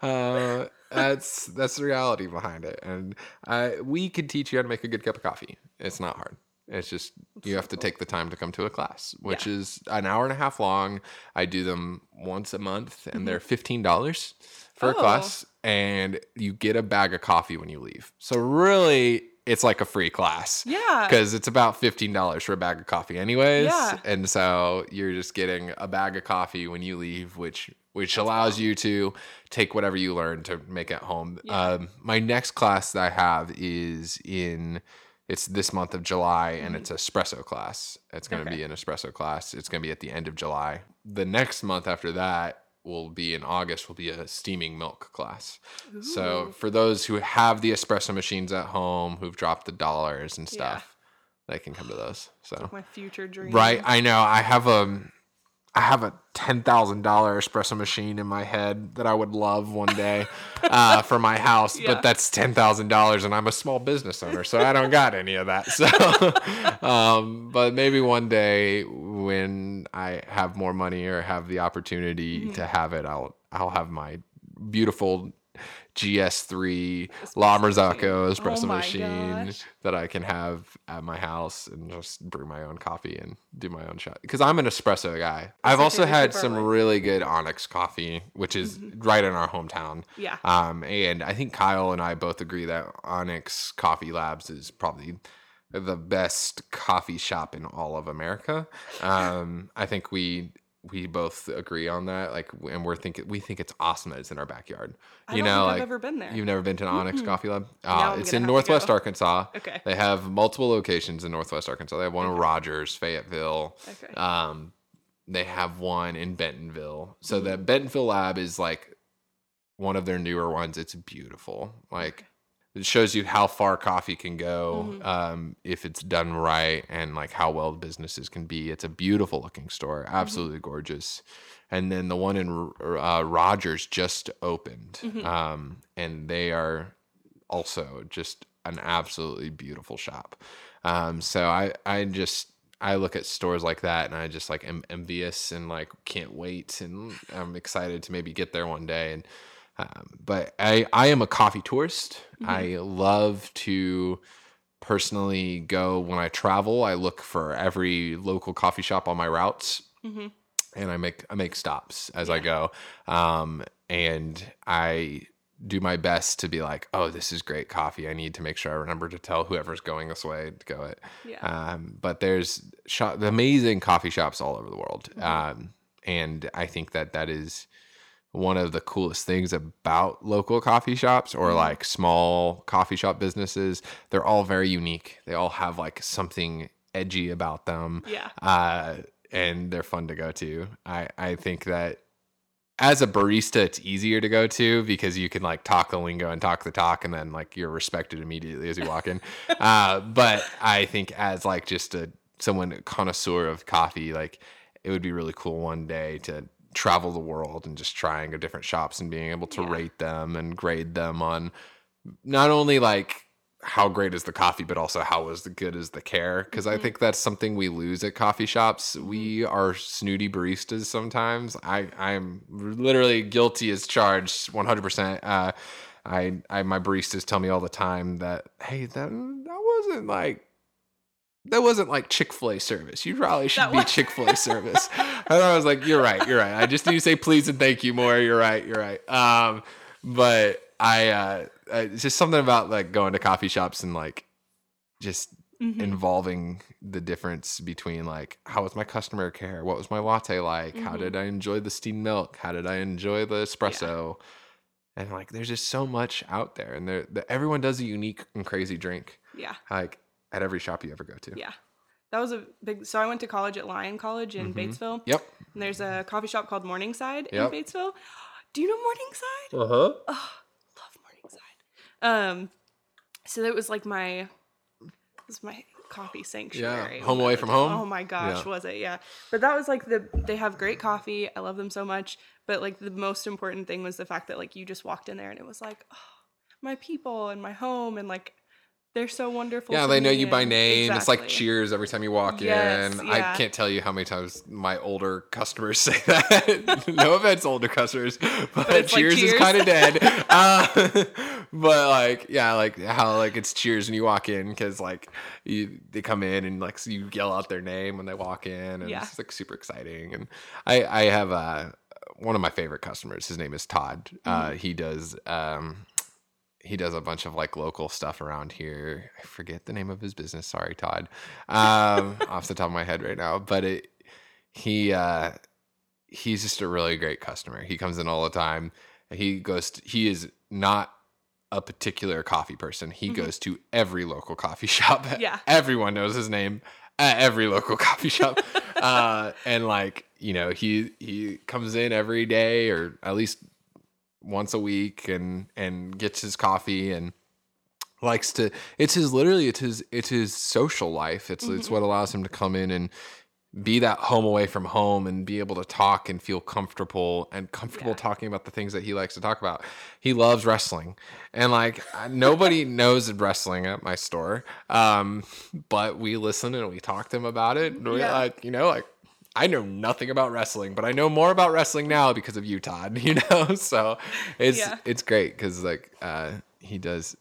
uh that's that's the reality behind it and uh, we can teach you how to make a good cup of coffee it's not hard it's just you have to take the time to come to a class, which Yeah. is an hour and a half long. I do them once a month, and they're fifteen dollars for a Mm-hmm. Oh. class, and you get a bag of coffee when you leave. So really, it's like a free class Yeah. because it's about fifteen dollars for a bag of coffee, anyways. Yeah. And so you're just getting a bag of coffee when you leave, which which allows you to take whatever you learn to make at home. Yeah. Um, my next class that I have is in it's this month of July and it's espresso class. It's going to Mm-hmm. Okay. be an espresso class. It's going to be at the end of July. The next month after that will be in August will be a steaming milk class. So for those who have the espresso machines at home, who've dropped the dollars and Yeah. stuff, they can come to those. So my future dream. right, I know I have a I have a ten thousand dollar espresso machine in my head that I would love one day *laughs* uh, for my house, Yeah. but that's ten thousand dollars, and I'm a small business owner, so I don't got any of that. So, *laughs* um, but maybe one day when I have more money or have the opportunity Mm-hmm. to have it, I'll I'll have my beautiful GS3 La Marzocco espresso Oh machine gosh. that I can have at my house and just brew my own coffee and do my own shot. Because I'm an espresso guy. I've also had some really good Onyx coffee, which is right in our hometown. Yeah. Um, and I think Kyle and I both agree that Onyx Coffee Labs is probably the best coffee shop in all of America. *laughs* Um, I think we we both agree on that. Like, and we're thinking we think it's awesome that it's in our backyard. You know, like I've ever been there. you've never been to an Onyx Coffee Lab. Uh, it's in Northwest. Arkansas. Okay. They have multiple locations in Northwest Arkansas. They have one in Rogers, Fayetteville. Okay. Um, they have one in Bentonville. So Mm-hmm. the Bentonville lab is like one of their newer ones. It's beautiful. Like it shows you how far coffee can go Mm-hmm. um, if it's done right and like how well the businesses can be. It's a beautiful looking store, Mm-hmm. absolutely gorgeous. And then the one in uh, Rogers just opened, Mm-hmm. um, and they are also just an absolutely beautiful shop. Um, so I I just I look at stores like that and I just like am envious and like can't wait and I'm excited to maybe get there one day and um, but I I am a coffee tourist. I love to personally go when I travel. I look for every local coffee shop on my routes hmm and I make I make stops as I go. Um, and I do my best to be like, oh, this is great coffee. I need to make sure I remember to tell whoever's going this way to go it. Yeah. Um, but there's shop, amazing coffee shops all over the world. Mm-hmm. Um, and I think that that is one of the coolest things about local coffee shops or Mm-hmm. like small coffee shop businesses. They're all very unique. They all have like something edgy about them Yeah. uh, and they're fun to go to. I I think that as a barista, it's easier to go to because you can like talk the lingo and talk the talk, and then like you're respected immediately as you walk in. *laughs* uh, but I think as like just a someone a connoisseur of coffee, like it would be really cool one day to travel the world and just trying a different shops and being able to Yeah. rate them and grade them on not only like how great is the coffee, but also how is the good is the care. Because I think that's something we lose at coffee shops. We are snooty baristas sometimes. I I'm literally guilty as charged, one hundred percent. Uh, I I my baristas tell me all the time that hey that that wasn't like. That wasn't like Chick Fil A service. You probably should That be wa- Chick Fil A *laughs* service. and I was like, "You're right. You're right. I just need to say please and thank you more. You're right. You're right." Um, but I uh, uh, it's just something about like going to coffee shops and like just Mhm. involving the difference between like how was my customer care what was my latte like how Mhm. did i enjoy the steamed milk how did i enjoy the espresso and like there's just so much out there and there the, everyone does a unique and crazy drink Yeah. like at every shop you ever go to Yeah. That was a big. So I went to college at Lyon College in Mhm. Batesville. yep And there's a coffee shop called Morningside Yep. in Batesville. Do you know Morningside? uh-huh Oh, love Morningside. Um, so that was like my, was my coffee sanctuary. Yeah. Home away from home? Oh my gosh, Yeah. was it? Yeah. But that was like the they have great coffee. I love them so much. But like the most important thing was the fact that like you just walked in there and it was like, oh, my people and my home and like they're so wonderful. yeah they know you by name it's like cheers every time you walk Yes, in yeah. i can't tell you how many times my older customers *laughs* say that *laughs* no offense older customers but, it's like cheers, is kind of dead *laughs* uh, but like yeah like how like it's cheers when you walk in because like you they come in and like so you yell out their name when they walk in and Yeah. it's like super exciting and i i have uh one of my favorite customers his name is todd uh Mm-hmm. he does um he does a bunch of like local stuff around here. I forget the name of his business. Sorry, Todd. Um, *laughs* off the top of my head right now, but it he uh he's just a really great customer. He comes in all the time. He goes to, he is not a particular coffee person. He Mhm. goes to every local coffee *laughs* shop. Yeah. Everyone knows his name at every local *laughs* coffee shop. uh and like, you know, he he comes in every day or at least once a week and and gets his coffee and likes to it's his literally it's his it's his social life it's it's Mhm. what allows him to come in and be that home away from home and be able to talk and feel comfortable and comfortable Yeah. talking about the things that he likes to talk about. He loves wrestling. And like nobody *laughs* knows wrestling at my store. Um, but we listen and we talk to him about it. And we're Yeah. like, you know, like I know nothing about wrestling, but I know more about wrestling now because of you, Todd. *laughs* You know, so it's Yeah. it's great because like uh, he does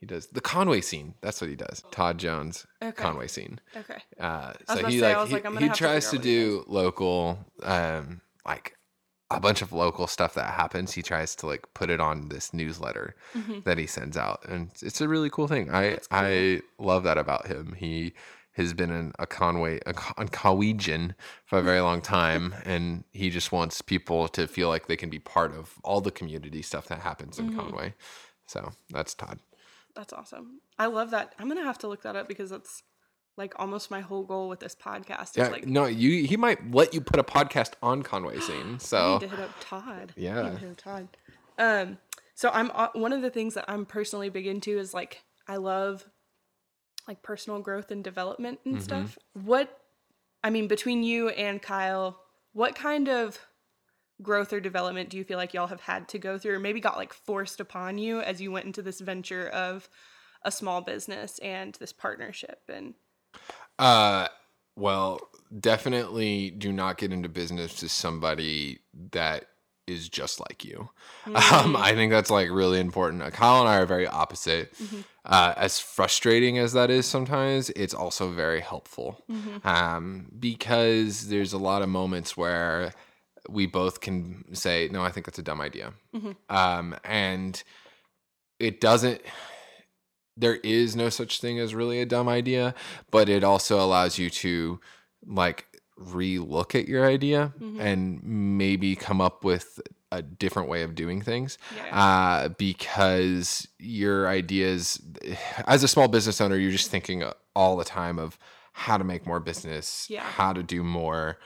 he does the Conway scene. That's what he does. Todd Jones Okay. Conway scene. Okay. Uh, so he say, like he, like, he to tries to what do local um like a bunch of local stuff that happens. He tries to like put it on this newsletter Mm-hmm. that he sends out, and it's a really cool thing. I cool. I love that about him. He has been in a Conway a, a for a very long time, *laughs* and he just wants people to feel like they can be part of all the community stuff that happens in Mm-hmm. Conway. So that's Todd. That's awesome. I love that. I'm gonna have to look that up because that's like almost my whole goal with this podcast. Yeah, like no, you he might let you put a podcast on Conway *gasps* scene. I So need to hit up Todd. I Yeah. need to hit up Todd. Um, so I'm uh, one of the things that I'm personally big into is like I love like personal growth and development and Mhm. stuff. What I mean between you and Kyle, what kind of growth or development do you feel like y'all have had to go through or maybe got like forced upon you as you went into this venture of a small business and this partnership and Uh, well, definitely do not get into business with somebody that is just like you. *laughs* Um, Mm, I think that's like really important. Uh, Kyle and I are very opposite. Mhm. Uh, as frustrating as that is sometimes, it's also very helpful mhm, um, because there's a lot of moments where we both can say, "No, I think that's a dumb idea," Mhm. um, and it doesn't. There is no such thing as really a dumb idea, but it also allows you to like re-look at your idea Mhm. and maybe come up with a different way of doing things yeah. uh, because your ideas as a small business owner you're just thinking all the time of how to make more business Yeah. how to do more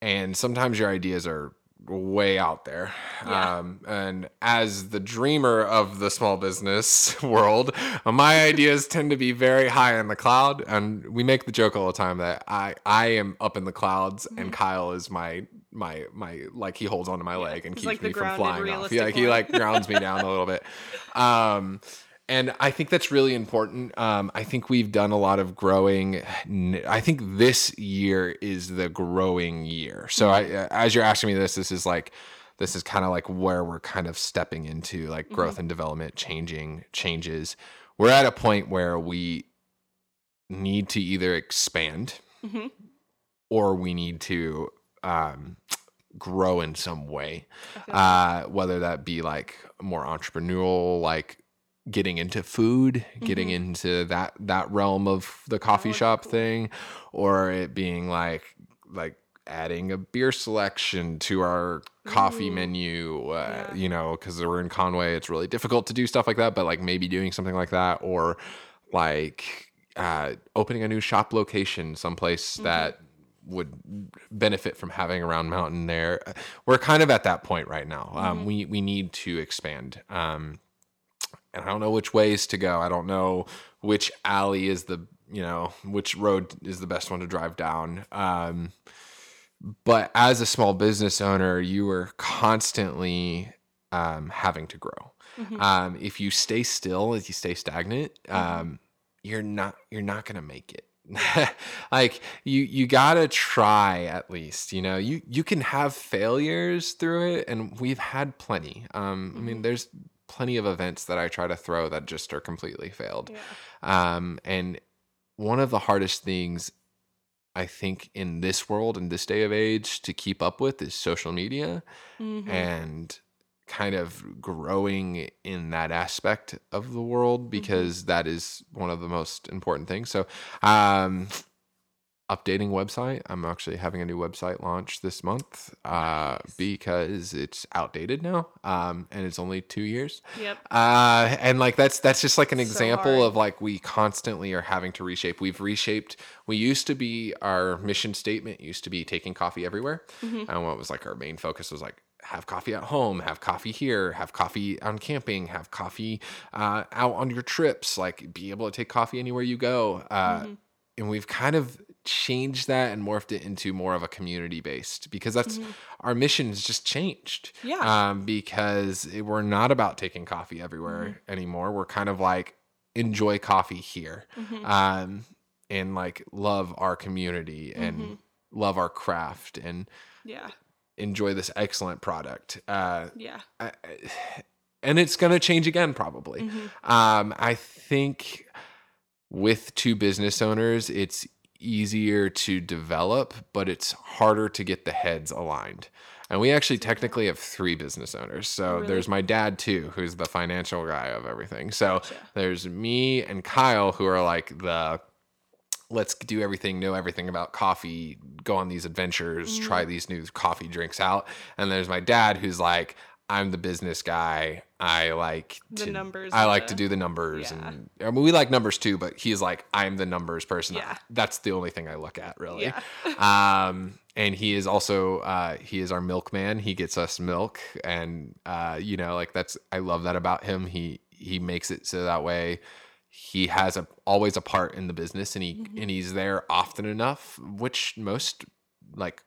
and sometimes your ideas are way out there. Yeah. um, and as the dreamer of the small business *laughs* world my ideas *laughs* tend to be very high in the cloud and we make the joke all the time that i i am up in the clouds and kyle is my my my like he holds onto my leg and He's keeps like me from flying off. yeah like he like grounds me down a little bit. *laughs* Um and I think that's really important. Um, I think we've done a lot of growing. I think this year is the growing year. So, I, Mm-hmm. as you're asking me this, this is like, this is kind of like where we're kind of stepping into like Mm-hmm. growth and development, changing changes. We're at a point where we need to either expand Mhm. or we need to um, grow in some way feel uh, whether that be like more entrepreneurial, like getting into food, getting Mhm. into that that realm of the coffee be shop cool. thing, or it being like like adding a beer selection to our coffee Ooh. menu. Uh, Yeah. You know, because we're in Conway, it's really difficult to do stuff like that. But like maybe doing something like that, or like uh, opening a new shop location someplace Mhm. that would benefit from having a Round Mountain there we're kind of at that point right now um, Mhm. we we need to expand um, and i don't know which ways to go i don't know which alley is the you know which road is the best one to drive down um, but as a small business owner you are constantly um, having to grow Mhm. um, if you stay still if you stay stagnant Mhm. um, you're not you're not gonna make it *laughs* like you you gotta try at least you know you you can have failures through it and we've had plenty um i mean Mhm. there's plenty of events that i try to throw that just are completely failed yeah. um and one of the hardest things i think in this world in this day of age to keep up with is social media Mhm. and kind of growing in that aspect of the world because that is one of the most important things. So, um, updating website. I'm actually having a new website launch this month uh, Nice. because it's outdated now, um, and it's only two years. Yep. Uh, and like that's that's just like an example of like we constantly are having to reshape. We've reshaped. We used to be our mission statement used to be taking coffee everywhere, Mhm. and what was like our main focus was like have coffee at home, have coffee here, have coffee on camping, have coffee uh, out on your trips, like be able to take coffee anywhere you go. Uh, Mhm. and we've kind of changed that and morphed it into more of a community based because that's our mission has just changed. Mm-hmm. Yeah. Um, because it- we're not about taking coffee everywhere Mm-hmm. anymore. We're kind of like enjoy coffee here. Mhm. Um, and like love our community and Mhm. love our craft and yeah. enjoy this excellent product. Uh, Yeah. I, and it's going to change again probably. Mhm. Um, I think with two business owners, it's easier to develop, but it's harder to get the heads aligned. And we actually technically have three business owners. So Really? there's my dad too, who's the financial guy of everything. So Gotcha. there's me and Kyle, who are like the let's do everything, know everything about coffee, go on these adventures, Mm-hmm. try these new coffee drinks out. And there's my dad, who's like, I'm the business guy. I like The to, numbers I like to do the numbers, Yeah. and I mean, we like numbers too. But he's like, I'm the numbers person. Yeah. That's the only thing I look at, really. Yeah. *laughs* um, and he is also uh, he is our milkman. He gets us milk, and uh, you know, like that's I love that about him. He he makes it so that way he has a always a part in the business, and he Mm-hmm. and he's there often enough, which most like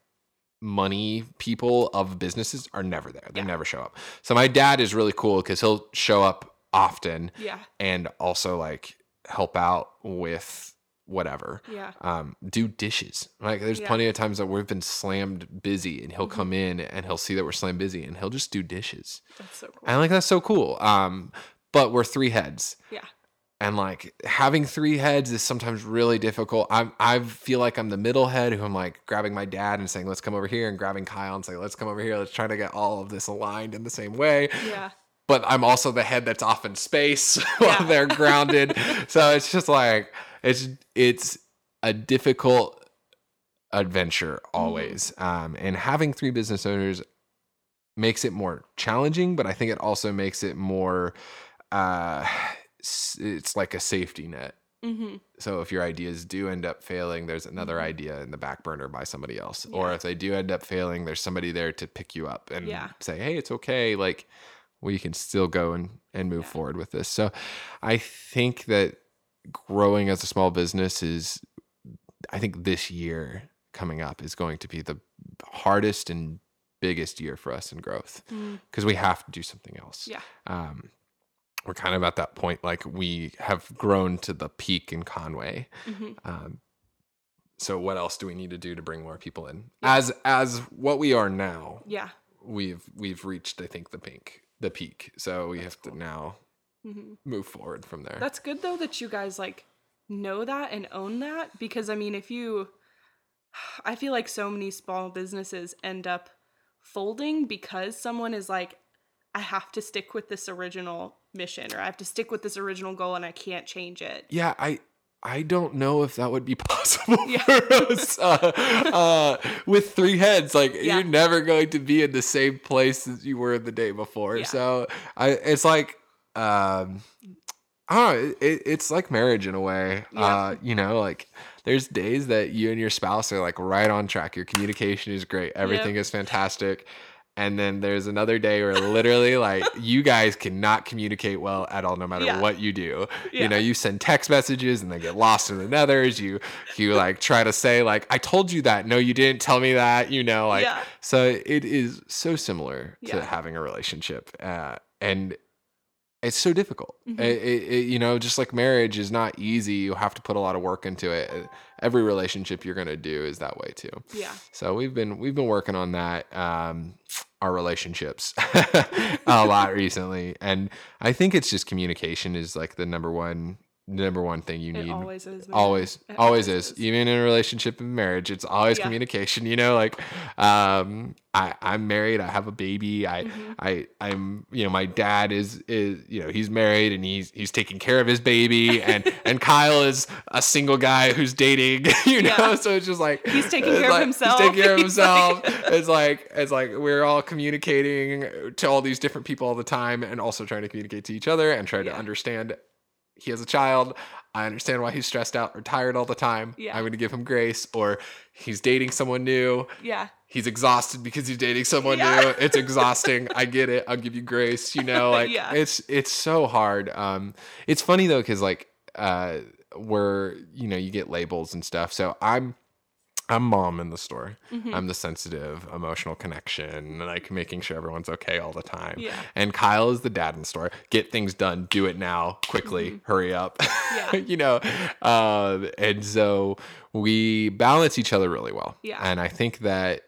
money people of businesses are never there. They Yeah. never show up. So my dad is really cool because he'll show up often Yeah. and also like help out with whatever Yeah. um, do dishes. Like there's Yeah. Mm-hmm. plenty of times that we've been slammed busy, and he'll come in and he'll see that we're slammed busy, and he'll just do dishes. That's so cool. And like that's so cool. Um, but we're three heads, yeah. And like having three heads is sometimes really difficult. I I feel like I'm the middle head who I'm like grabbing my dad and saying let's come over here, and grabbing Kyle and saying let's come over here. Let's try to get all of this aligned in the same way Yeah. but I'm also the head that's off in space *laughs* while they're grounded. *laughs* so it's just like it's it's a difficult adventure Mm-hmm. always. Um, and having three business owners makes it more challenging, but I think it also makes it more. Uh, it's like a safety net. Mm-hmm. So if your ideas do end up failing, there's another Mhm. idea in the back burner by somebody else. Or if they do end up failing, there's somebody there to pick you up and Yeah. say, "Hey, it's okay. Like we can still go and and move Yeah. forward with this." So I think that growing as a small business is I think this year coming up is going to be the hardest and biggest year for us in growth Mm. because we have to do something else Yeah. um, we're kind of at that point like we have grown to the peak in conway hmm um, so what else do we need to do to bring more people in Yeah. as as what we are now Yeah. we've we've reached i think the peak the peak so we That's have cool. to now hmm move forward from there That's good though that you guys like know that and own that because I mean if you *sighs* I feel like so many small businesses end up folding because someone is like I have to stick with this original mission or I have to stick with this original goal and I can't change it. yeah i I don't know if that would be *laughs* possible Yeah. for us uh, uh, with three heads. Like Yeah. you're never going to be in the same place as you were the day before. Yeah. So I, it's like, um, I don't know. It, it's like marriage in a way. Uh, you know, like there's days that you and your spouse are like right on track. Your communication is great. Everything is fantastic. And then there's another day where literally like *laughs* you guys cannot communicate well at all, no matter Yeah. what you do. Yeah. You know, you send text messages and they get lost in the nethers. You you like try to say like I told you that. No, you didn't tell me that. You know, like yeah. so it is so similar to having a relationship, uh, and it's so difficult. Mhm. It, it, it- you know, just like marriage is not easy. You have to put a lot of work into it. Every relationship you're gonna do is that way too. Yeah. So we've been we've been working on that, um, our relationships *laughs* a lot recently, and I think it's just communication is like the number one number one thing you It need always is. man. always It always is even in a relationship and marriage it's always Yeah. communication you know like um i i'm married i have a baby i Mhm. i i'm you know my dad is is you know he's married and he's he's taking care of his baby and *laughs* and kyle is a single guy who's dating *laughs* you know Yeah. so it's just like He's taking care of himself. he's taking care of himself it's like it's like we're all communicating to all these different people all the time and also trying to communicate to each other and try to understand he has a child i understand why he's stressed out or tired all the time Yeah. i'm going to give him grace or he's dating someone new Yeah. he's exhausted because he's dating someone Yeah. new it's *laughs* exhausting i get it i'll give you grace you know like Yeah. it's it's so hard um it's funny though because like uh, where you know you get labels and stuff. So I'm I'm mom in the store. Mhm. I'm the sensitive, emotional connection, like making sure everyone's okay all the time. Yeah. And Kyle is the dad in the store. Get things done. Do it now. Quickly. Hurry up. Mm-hmm. Yeah. *laughs* you know. Um, and so we balance each other really well. Yeah. And I think that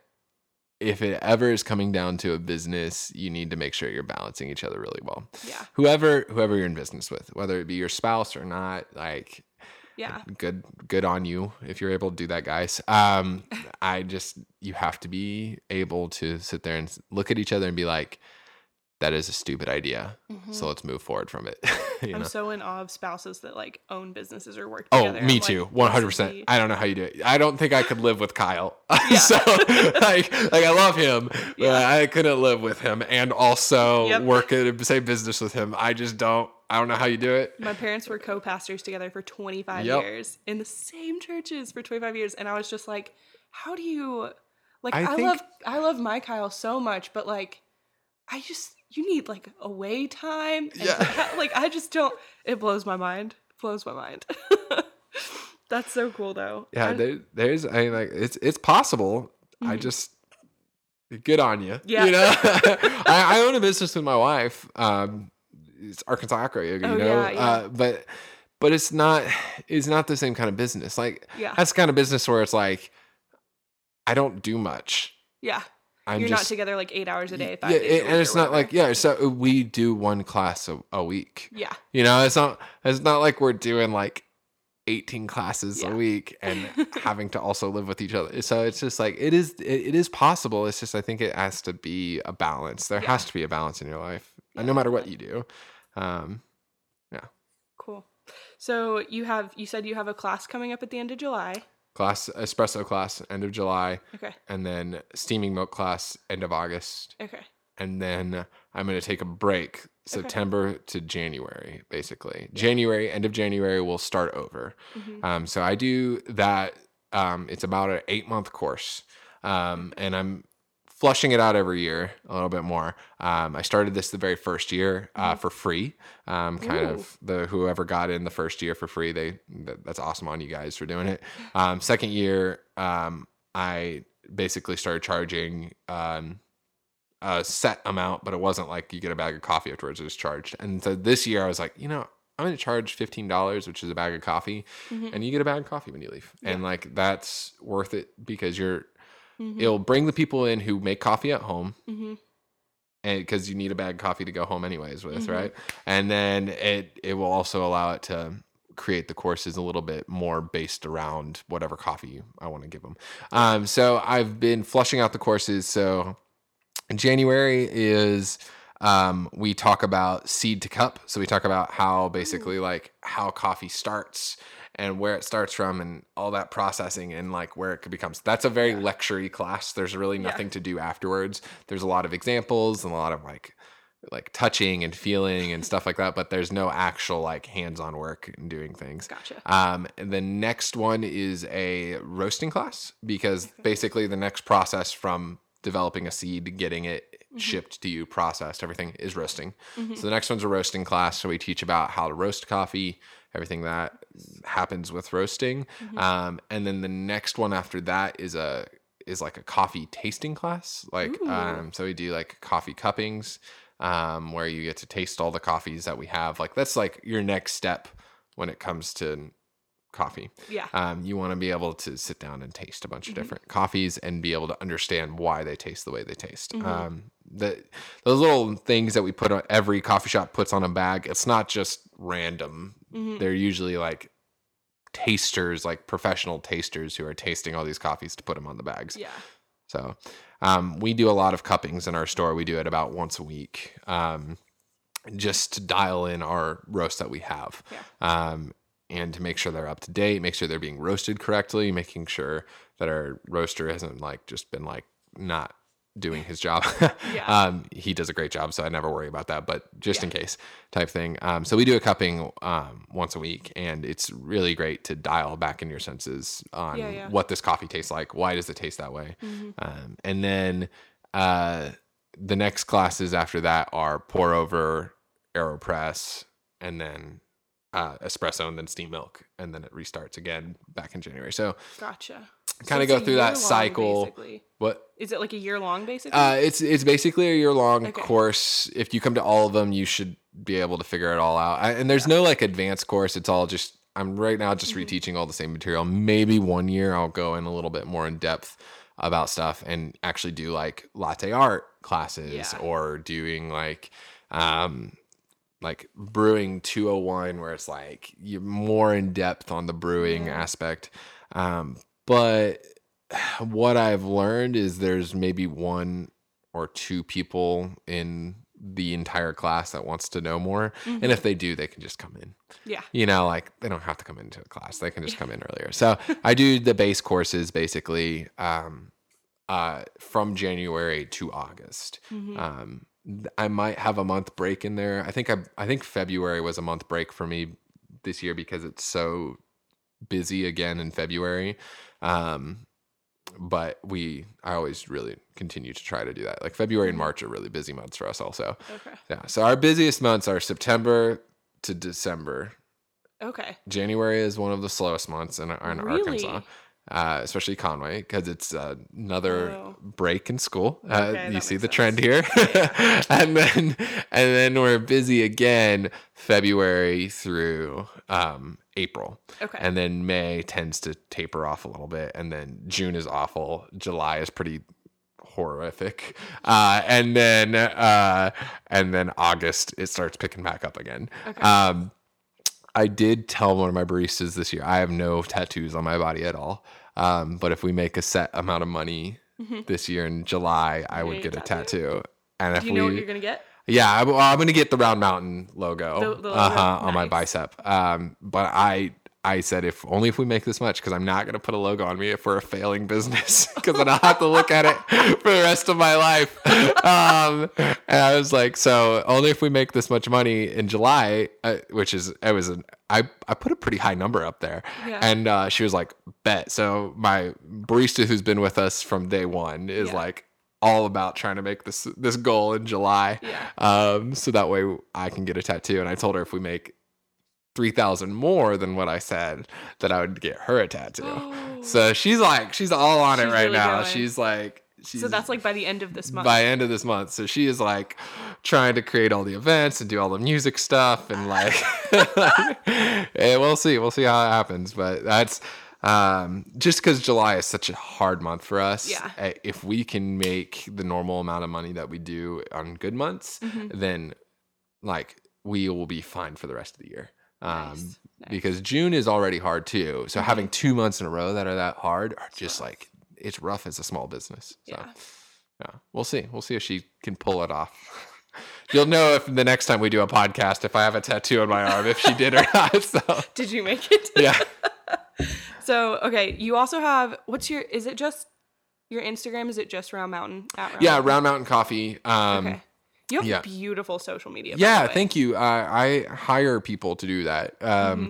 if it ever is coming down to a business, you need to make sure you're balancing each other really well. Yeah. Whoever whoever you're in business with, whether it be your spouse or not, like Yeah. good good on you if you're able to do that guys um *laughs* i just you have to be able to sit there and look at each other and be like that is a stupid idea so let's move forward from it *laughs* Mm-hmm. I'm know so in awe of spouses that like own businesses or work Oh, together. me I'm too. One hundred percent. I don't know how you do it. I don't think I could live with Kyle. *laughs* so, like, like I love him, but Yeah. I couldn't live with him and also Yep. work at the same business with him. I just don't. I don't know how you do it. My parents were co-pastors together for 25 Yep. years in the same churches for 25 years, and I was just like, how do you? Like, I I, think- love I love my Kyle so much, but like, I just you need like away time. Yeah. like I just don't. It blows my mind. Blows my mind. *laughs* That's so cool though. Yeah, I- there, there's. I mean, like it's it's possible. I Mhm. just good on you. Yeah. You know, *laughs* *laughs* I, I own a business with my wife. Um, it's Arkansas Acro Yoga. You Oh, know, yeah, yeah. Uh, but but it's not it's not the same kind of business. Like yeah, that's the kind of business where it's like I don't do much. yeah. I'm You're just not together like eight hours a day. Yeah, and it's not like yeah. So we do one class a, a week. yeah, You know, it's not it's not like we're doing like 18 classes Yeah. a week and *laughs* having to also live with each other. So it's just like it is it, it is possible. It's just I think it has to be a balance. There Yeah. has to be a balance in your life. Yeah, no matter what you do. Um yeah cool. So you have you said you have a class coming up at the end of July. Class espresso class end of July Okay. and then steaming milk class end of August Okay. and then I'm going to take a break September to January basically. January end of January we'll start over. Mhm. Um, so I do that. Um, it's about an eight month course, um, and I'm flushing it out every year a little bit more. Um, I started this the very first year uh, for free. Um, kind of the whoever got in the first year for free. They that, that's awesome on you guys for doing it. Um, second year, um, I basically started charging. Um, a set amount, but it wasn't like you get a bag of coffee afterwards. It was charged. And so this year I was like, you know, I'm going to charge $15, which is a bag of coffee Mhm. and you get a bag of coffee when you leave. And like that's worth it because you're Mhm. it'll bring the people in who make coffee at home Mhm. and because you need a bag of coffee to go home anyways with, Mhm. right? And then it it will also allow it to create the courses a little bit more based around whatever coffee I want to give them. Um, so I've been flushing out the courses. So January is um, we talk about seed to cup. So we talk about how basically like how coffee starts and where it starts from and all that processing and like where it could becomes. That's a very lectury class. There's really Yeah. nothing to do afterwards. There's a lot of examples and a lot of like like touching and feeling and stuff like that, but there's no actual like hands-on work and doing things. Gotcha. Um, and the next one is a roasting class because mm-hmm. basically the next process from developing a seed, getting it mm-hmm. shipped to you, processed, everything is roasting. Mm-hmm. So the next one's a roasting class. So we teach about how to roast coffee, everything that happens with roasting. Um, and then the next one after that is a is like a coffee tasting class. Like um, so we do like coffee cuppings, um, where you get to taste all the coffees that we have. Like that's like your next step when it comes to coffee. Yeah. Um, you want to be able to sit down and taste a bunch Mm-hmm. of different coffees and be able to understand why they taste the way they taste. Mhm. Um, the those little things that we put on every coffee shop puts on a bag. It's not just random. Mhm. They're usually like tasters, like professional tasters who are tasting all these coffees to put them on the bags. Yeah. So um, we do a lot of cuppings in our store. We do it about once a week, um, just to dial in our roast that we have, Yeah. um, and to make sure they're up to date, make sure they're being roasted correctly, making sure that our roaster hasn't like just been like not doing his job. *laughs* Yeah. *laughs* um, he does a great job, so I never worry about that. But just in case, type thing. Um, so we do a cupping um, once a week, and it's really great to dial back in your senses on Yeah, yeah. what this coffee tastes like. Why does it taste that way? Mhm. Um, and then uh, the next classes after that are pour over, aeropress, and then uh, espresso and then steam milk, and then it restarts again back in January. So Gotcha. Kind of it's go through that cycle. basically. What? Is it like a year long basically? Uh, it's it's basically a year long Okay. course. If you come to all of them, you should be able to figure it all out. I, and there's no like advanced course. It's all just I'm right now just Mhm. reteaching all the same material. Maybe one year I'll go in a little bit more in depth about stuff and actually do like latte art classes Yeah. or doing like um like brewing 201 where it's like you're more in depth on the brewing Yeah. aspect um but what i've learned is there's maybe one or two people in the entire class that wants to know more Mhm. and if they do they can just come in yeah. you know like they don't have to come into a class they can just come in earlier so i do the base courses basically um uh from january to august Mhm. um, I might have a month break in there. I think I I think February was a month break for me this year because it's so busy again in February. Um, but we I always really continue to try to do that. Like February and Mhm. March are really busy months for us also. okay. Yeah. So our busiest months are September to December. Okay. January is one of the slowest months in, in Arkansas Really? Uh, especially Conway, because it's uh, another Oh. break in school. Uh, Okay, you see the trend sense. here, *laughs* and then and then we're busy again February through um, April, Okay. and then May tends to taper off a little bit, and then June is awful. July is pretty horrific, uh, and then uh, and then August it starts picking back up again. okay. Um, I did tell one of my baristas this year I have no tattoos on my body at all. Um, but if we make a set amount of money Mhm. this year in July, I would get a tattoo? tattoo. And if Do you we, know what you're gonna get? yeah, I, well, I'm gonna get the Round Mountain logo, The- the logo? uh-huh, on my bicep. Um, but I I said if only if we make this much because I'm not gonna put a logo on me if we're a failing business *laughs* because then I'll have to look at it *laughs* for the rest of my life. Um, and I was like, so only if we make this much money in July, uh, which is it was an I I put a pretty high number up there, Yeah. and uh, she was like, bet. So my barista who's been with us from day one is Yeah. like all about trying to make this this goal in July. yeah. Um, so that way I can get a tattoo. And I told her if we make three thousand more than what I said, that I would get her a tattoo. Oh. So she's like, she's all on it right really now. going. She's like, she's so that's like by the end of this month. by end of this month. So she is like trying to create all the events and do all the music stuff and *laughs* like, and *laughs* we'll see, we'll see how it happens. But that's um, just because July is such a hard month for us. Yeah. uh, If we can make the normal amount of money that we do on good months, Mhm. then like we will be fine for the rest of the year. Um, Nice, nice. because June is already hard too. So Mhm. having two months in a row that are that hard are just rough. like it's rough as a small business. So Yeah. yeah, we'll see. We'll see if she can pull it off. *laughs* You'll know if the next time we do a podcast if I have a tattoo on my arm if she did or not. *laughs* So Did you make it? yeah, *laughs* So okay, you also have what's your? Is it just your Instagram? Is it just Round Mountain? At Round yeah, Mountain? Round Mountain Coffee. Um, okay. You have yeah. beautiful social media. Yeah, thank you. Uh, I hire people to do that. Um, Mm-hmm.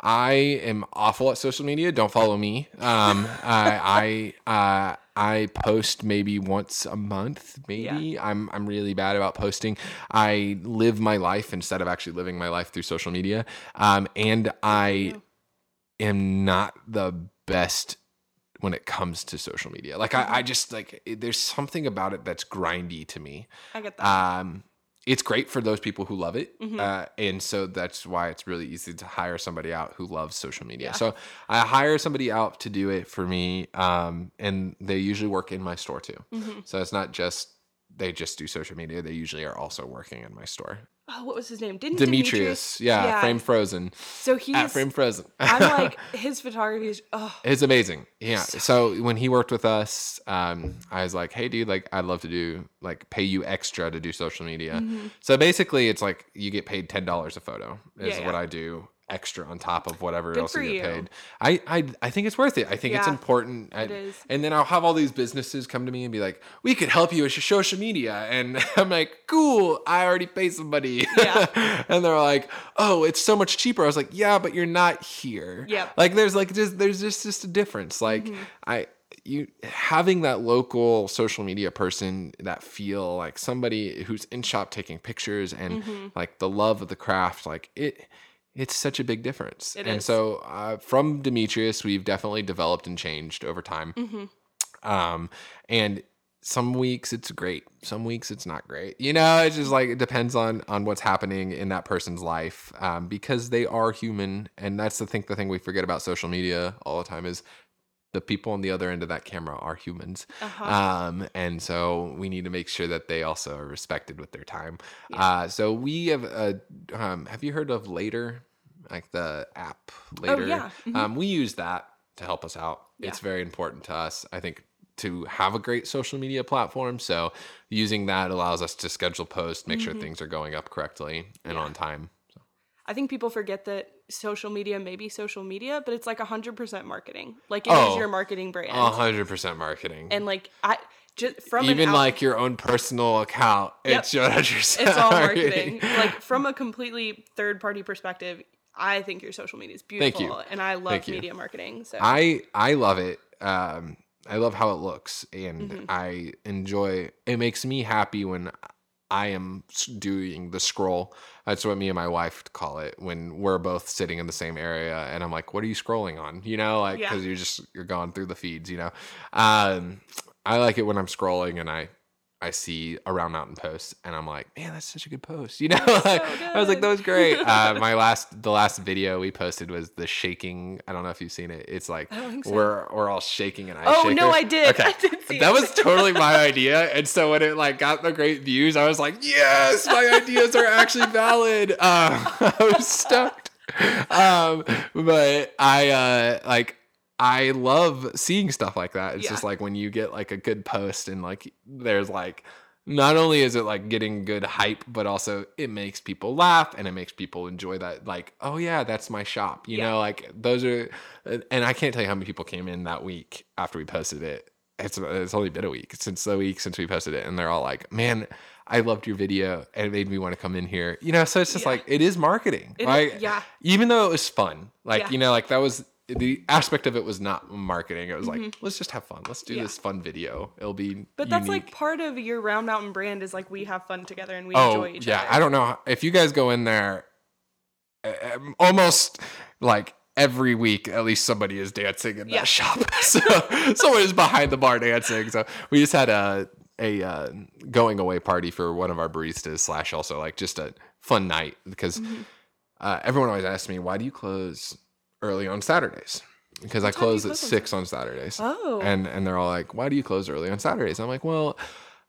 I am awful at social media. Don't follow me. Um, I I, uh, I post maybe once a month. Maybe I'm I'm really bad about posting. I live my life instead of actually living my life through social media. Um, and I am not the best when it comes to social media. Like I, I just like there's something about it that's grindy to me I get that. um it's great for those people who love it Mhm. uh, and so that's why it's really easy to hire somebody out who loves social media Yeah. so i hire somebody out to do it for me um, and they usually work in my store too Mhm. so it's not just they just do social media they usually are also working in my store Oh, what was his name? Didn't demetrius, yeah, frame frozen So he's. at frame frozen I'm like *laughs* his photography is. Oh, It's amazing. Yeah. So So, when he worked with us, um, I was like, "Hey, dude, like, I'd love to do like pay you extra to do social media." mhm. So basically, it's like you get paid ten dollars a photo is Yeah, what yeah. I do extra on top of whatever Good else you you. get paid. I, I I think it's worth it. I think it's important. I- it is. And then I'll have all these businesses come to me and be like, "We could help you with your social media," and *laughs* I'm like, "Cool, I already pay somebody." Yeah. *laughs* and they're like, "Oh, it's so much cheaper." I was like, "Yeah, but you're not here." Yep. Like there's like just there's just just a difference. Like Mhm. I you having that local social media person that feel like somebody who's in shop taking pictures and Mhm. like the love of the craft like it it's such a big difference. It and is. so uh, from Demetrius, we've definitely developed and changed over time. Mm-hmm. Um, and some weeks it's great, some weeks it's not great. You know, it's just like it depends on on what's happening in that person's life um, because they are human, and that's the thing. The thing we forget about social media all the time is the people on the other end of that camera are humans. Uh-huh. Um, and so we need to make sure that they also are respected with their time. Yeah. Uh, so we have, uh, um, have you heard of Later, like the app Later? Oh, yeah. Mhm. Um, we use that to help us out. Yeah. It's very important to us. I think to have a great social media platform. So using that allows us to schedule posts, make sure Mhm. things are going up correctly and Yeah. on time. I think people forget that social media may be social media, but it's like 100% marketing. Like it is Oh, your marketing brand. A hundred percent marketing. And like I just from Even out- like your own personal account, Yep. it's 100% it's all marketing. like *laughs* from a completely third party perspective, I think your social media is beautiful Thank you. and I love Thank you. media marketing. So I I love it. Um, I love how it looks, and Mhm. I enjoy. It makes me happy when I am doing the scroll. That's what me and my wife call it when we're both sitting in the same area, and I'm like, "What are you scrolling on?" You know, like Yeah. because you're just you're going through the feeds. You know, um, I like it when I'm scrolling and I. I see a Round Mountain post and I'm like, man, that's such a good post. *laughs* You know, like, I was like, that was great. Uh, *laughs* my last, the last video we posted was the shaking. I don't know if you've seen it. It's like I so. we're we're all shaking and ice Oh no. I did. Okay. *laughs* I did see That was totally my idea, and so when it like got the great views, I was like, "Yes, my ideas are actually valid." Um, I was stoked. Um, but I uh, like I love seeing stuff like that. It's Yeah. just like when you get like a good post, and like there's like not only is it like getting good hype, but also it makes people laugh and it makes people enjoy that. Like, oh yeah, that's my shop. You Yeah. know, like those are, and I can't tell you how many people came in that week after we posted it. It's it's only been a week since the week since we posted it, and they're all like, "Man, I loved your video, and it made me want to come in here." You know, so it's just Yeah. like it is marketing, It is- right? yeah. Even though it was fun, like Yeah. you know, like that was the aspect of it was not marketing. It was like, Mhm. let's just have fun. Let's do Yeah. this fun video. It'll be But that's like part of your Round Mountain brand is like we have fun together and we oh enjoy each yeah. other. Yeah, I don't know if you guys go in there, almost like every week at least somebody is dancing in that Yeah. shop. *laughs* so someone is behind the bar dancing. So we just had a a uh, going away party for one of our baristas slash also like just a fun night because Mhm. uh, everyone always asks me why do you close early on Saturdays because I What time do close at six on Saturdays Oh. and and they're all like, "Why do you close early on Saturdays?" I'm like, "Well,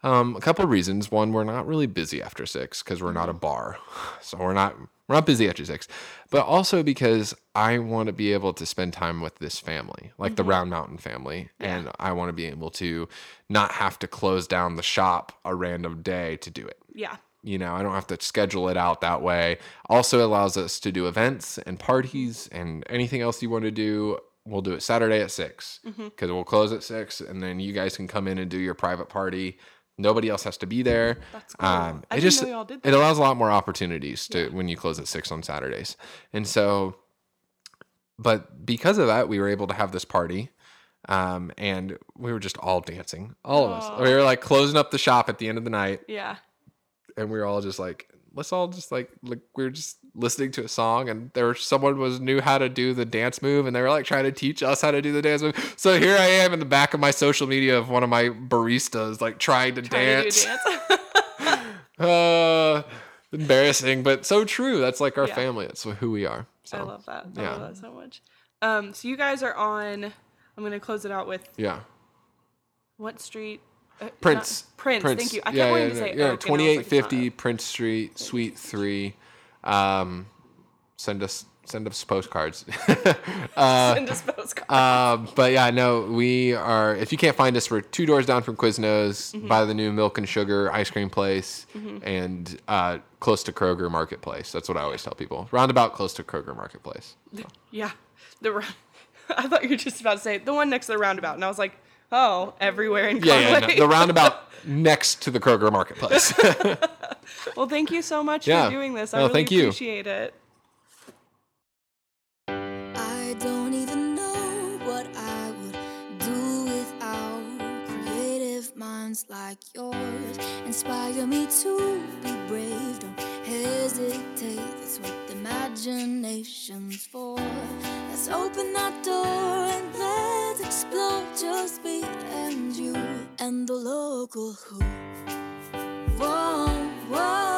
um, a couple of reasons. One, we're not really busy after six because we're not a bar, *laughs* so we're not we're not busy after six. But also because I want to be able to spend time with this family, like the Mhm. Round Mountain family, Yeah. and I want to be able to not have to close down the shop a random day to do it yeah. You know i don't have to schedule it out that way. Also allows us to do events and parties and anything else you want to do. We'll do it saturday at 6 Mhm. because we'll close at six and then you guys can come in and do your private party. Nobody else has to be there. That's cool. um, I it just know y'all did it allows a lot more opportunities to Yeah. when you close at six on saturdays. And so but because of that we were able to have this party um, and we were just all dancing all of us. We were like closing up the shop at the end of the night. Yeah. And we were all just like let's all just like like we were just listening to a song and there was someone was knew how to do the dance move and they were like trying to teach us how to do the dance move so here i am in the back of my social media of one of my baristas like trying to Trying dance to dance. *laughs* *laughs* uh embarrassing but so true that's like our Yeah. family that's who we are so I love that. I yeah. love that so much. Um, so you guys are on. I'm gonna close it out with yeah what street? Uh, not- prince Prince. Thank you. I kept yeah wanting yeah, to say yeah, Oak, yeah and I was like, it's not 2850 prince street suite 3 um send us send us postcards *laughs* uh Send us postcards. Um, but yeah, no, we are. If you can't find us, we're two doors down from Quiznos, Mm-hmm. by the new Milk and Sugar ice cream place, and uh, close to Kroger Marketplace. That's what I always tell people. Roundabout close to Kroger Marketplace. yeah. The. *laughs* I thought you were just about to say the one next to the roundabout, and I was like, oh, everywhere in Yeah, yeah, no, the roundabout *laughs* next to the Kroger Marketplace. *laughs* well, thank you so much Yeah. for doing this. I No, really thank you. appreciate it. I don't even know what I would do without creative minds like yours. Inspire me to be brave, don't hesitate. That's what the imagination's for. Let's open that door and let's explore. Just me and you and the local who. Whoa, whoa,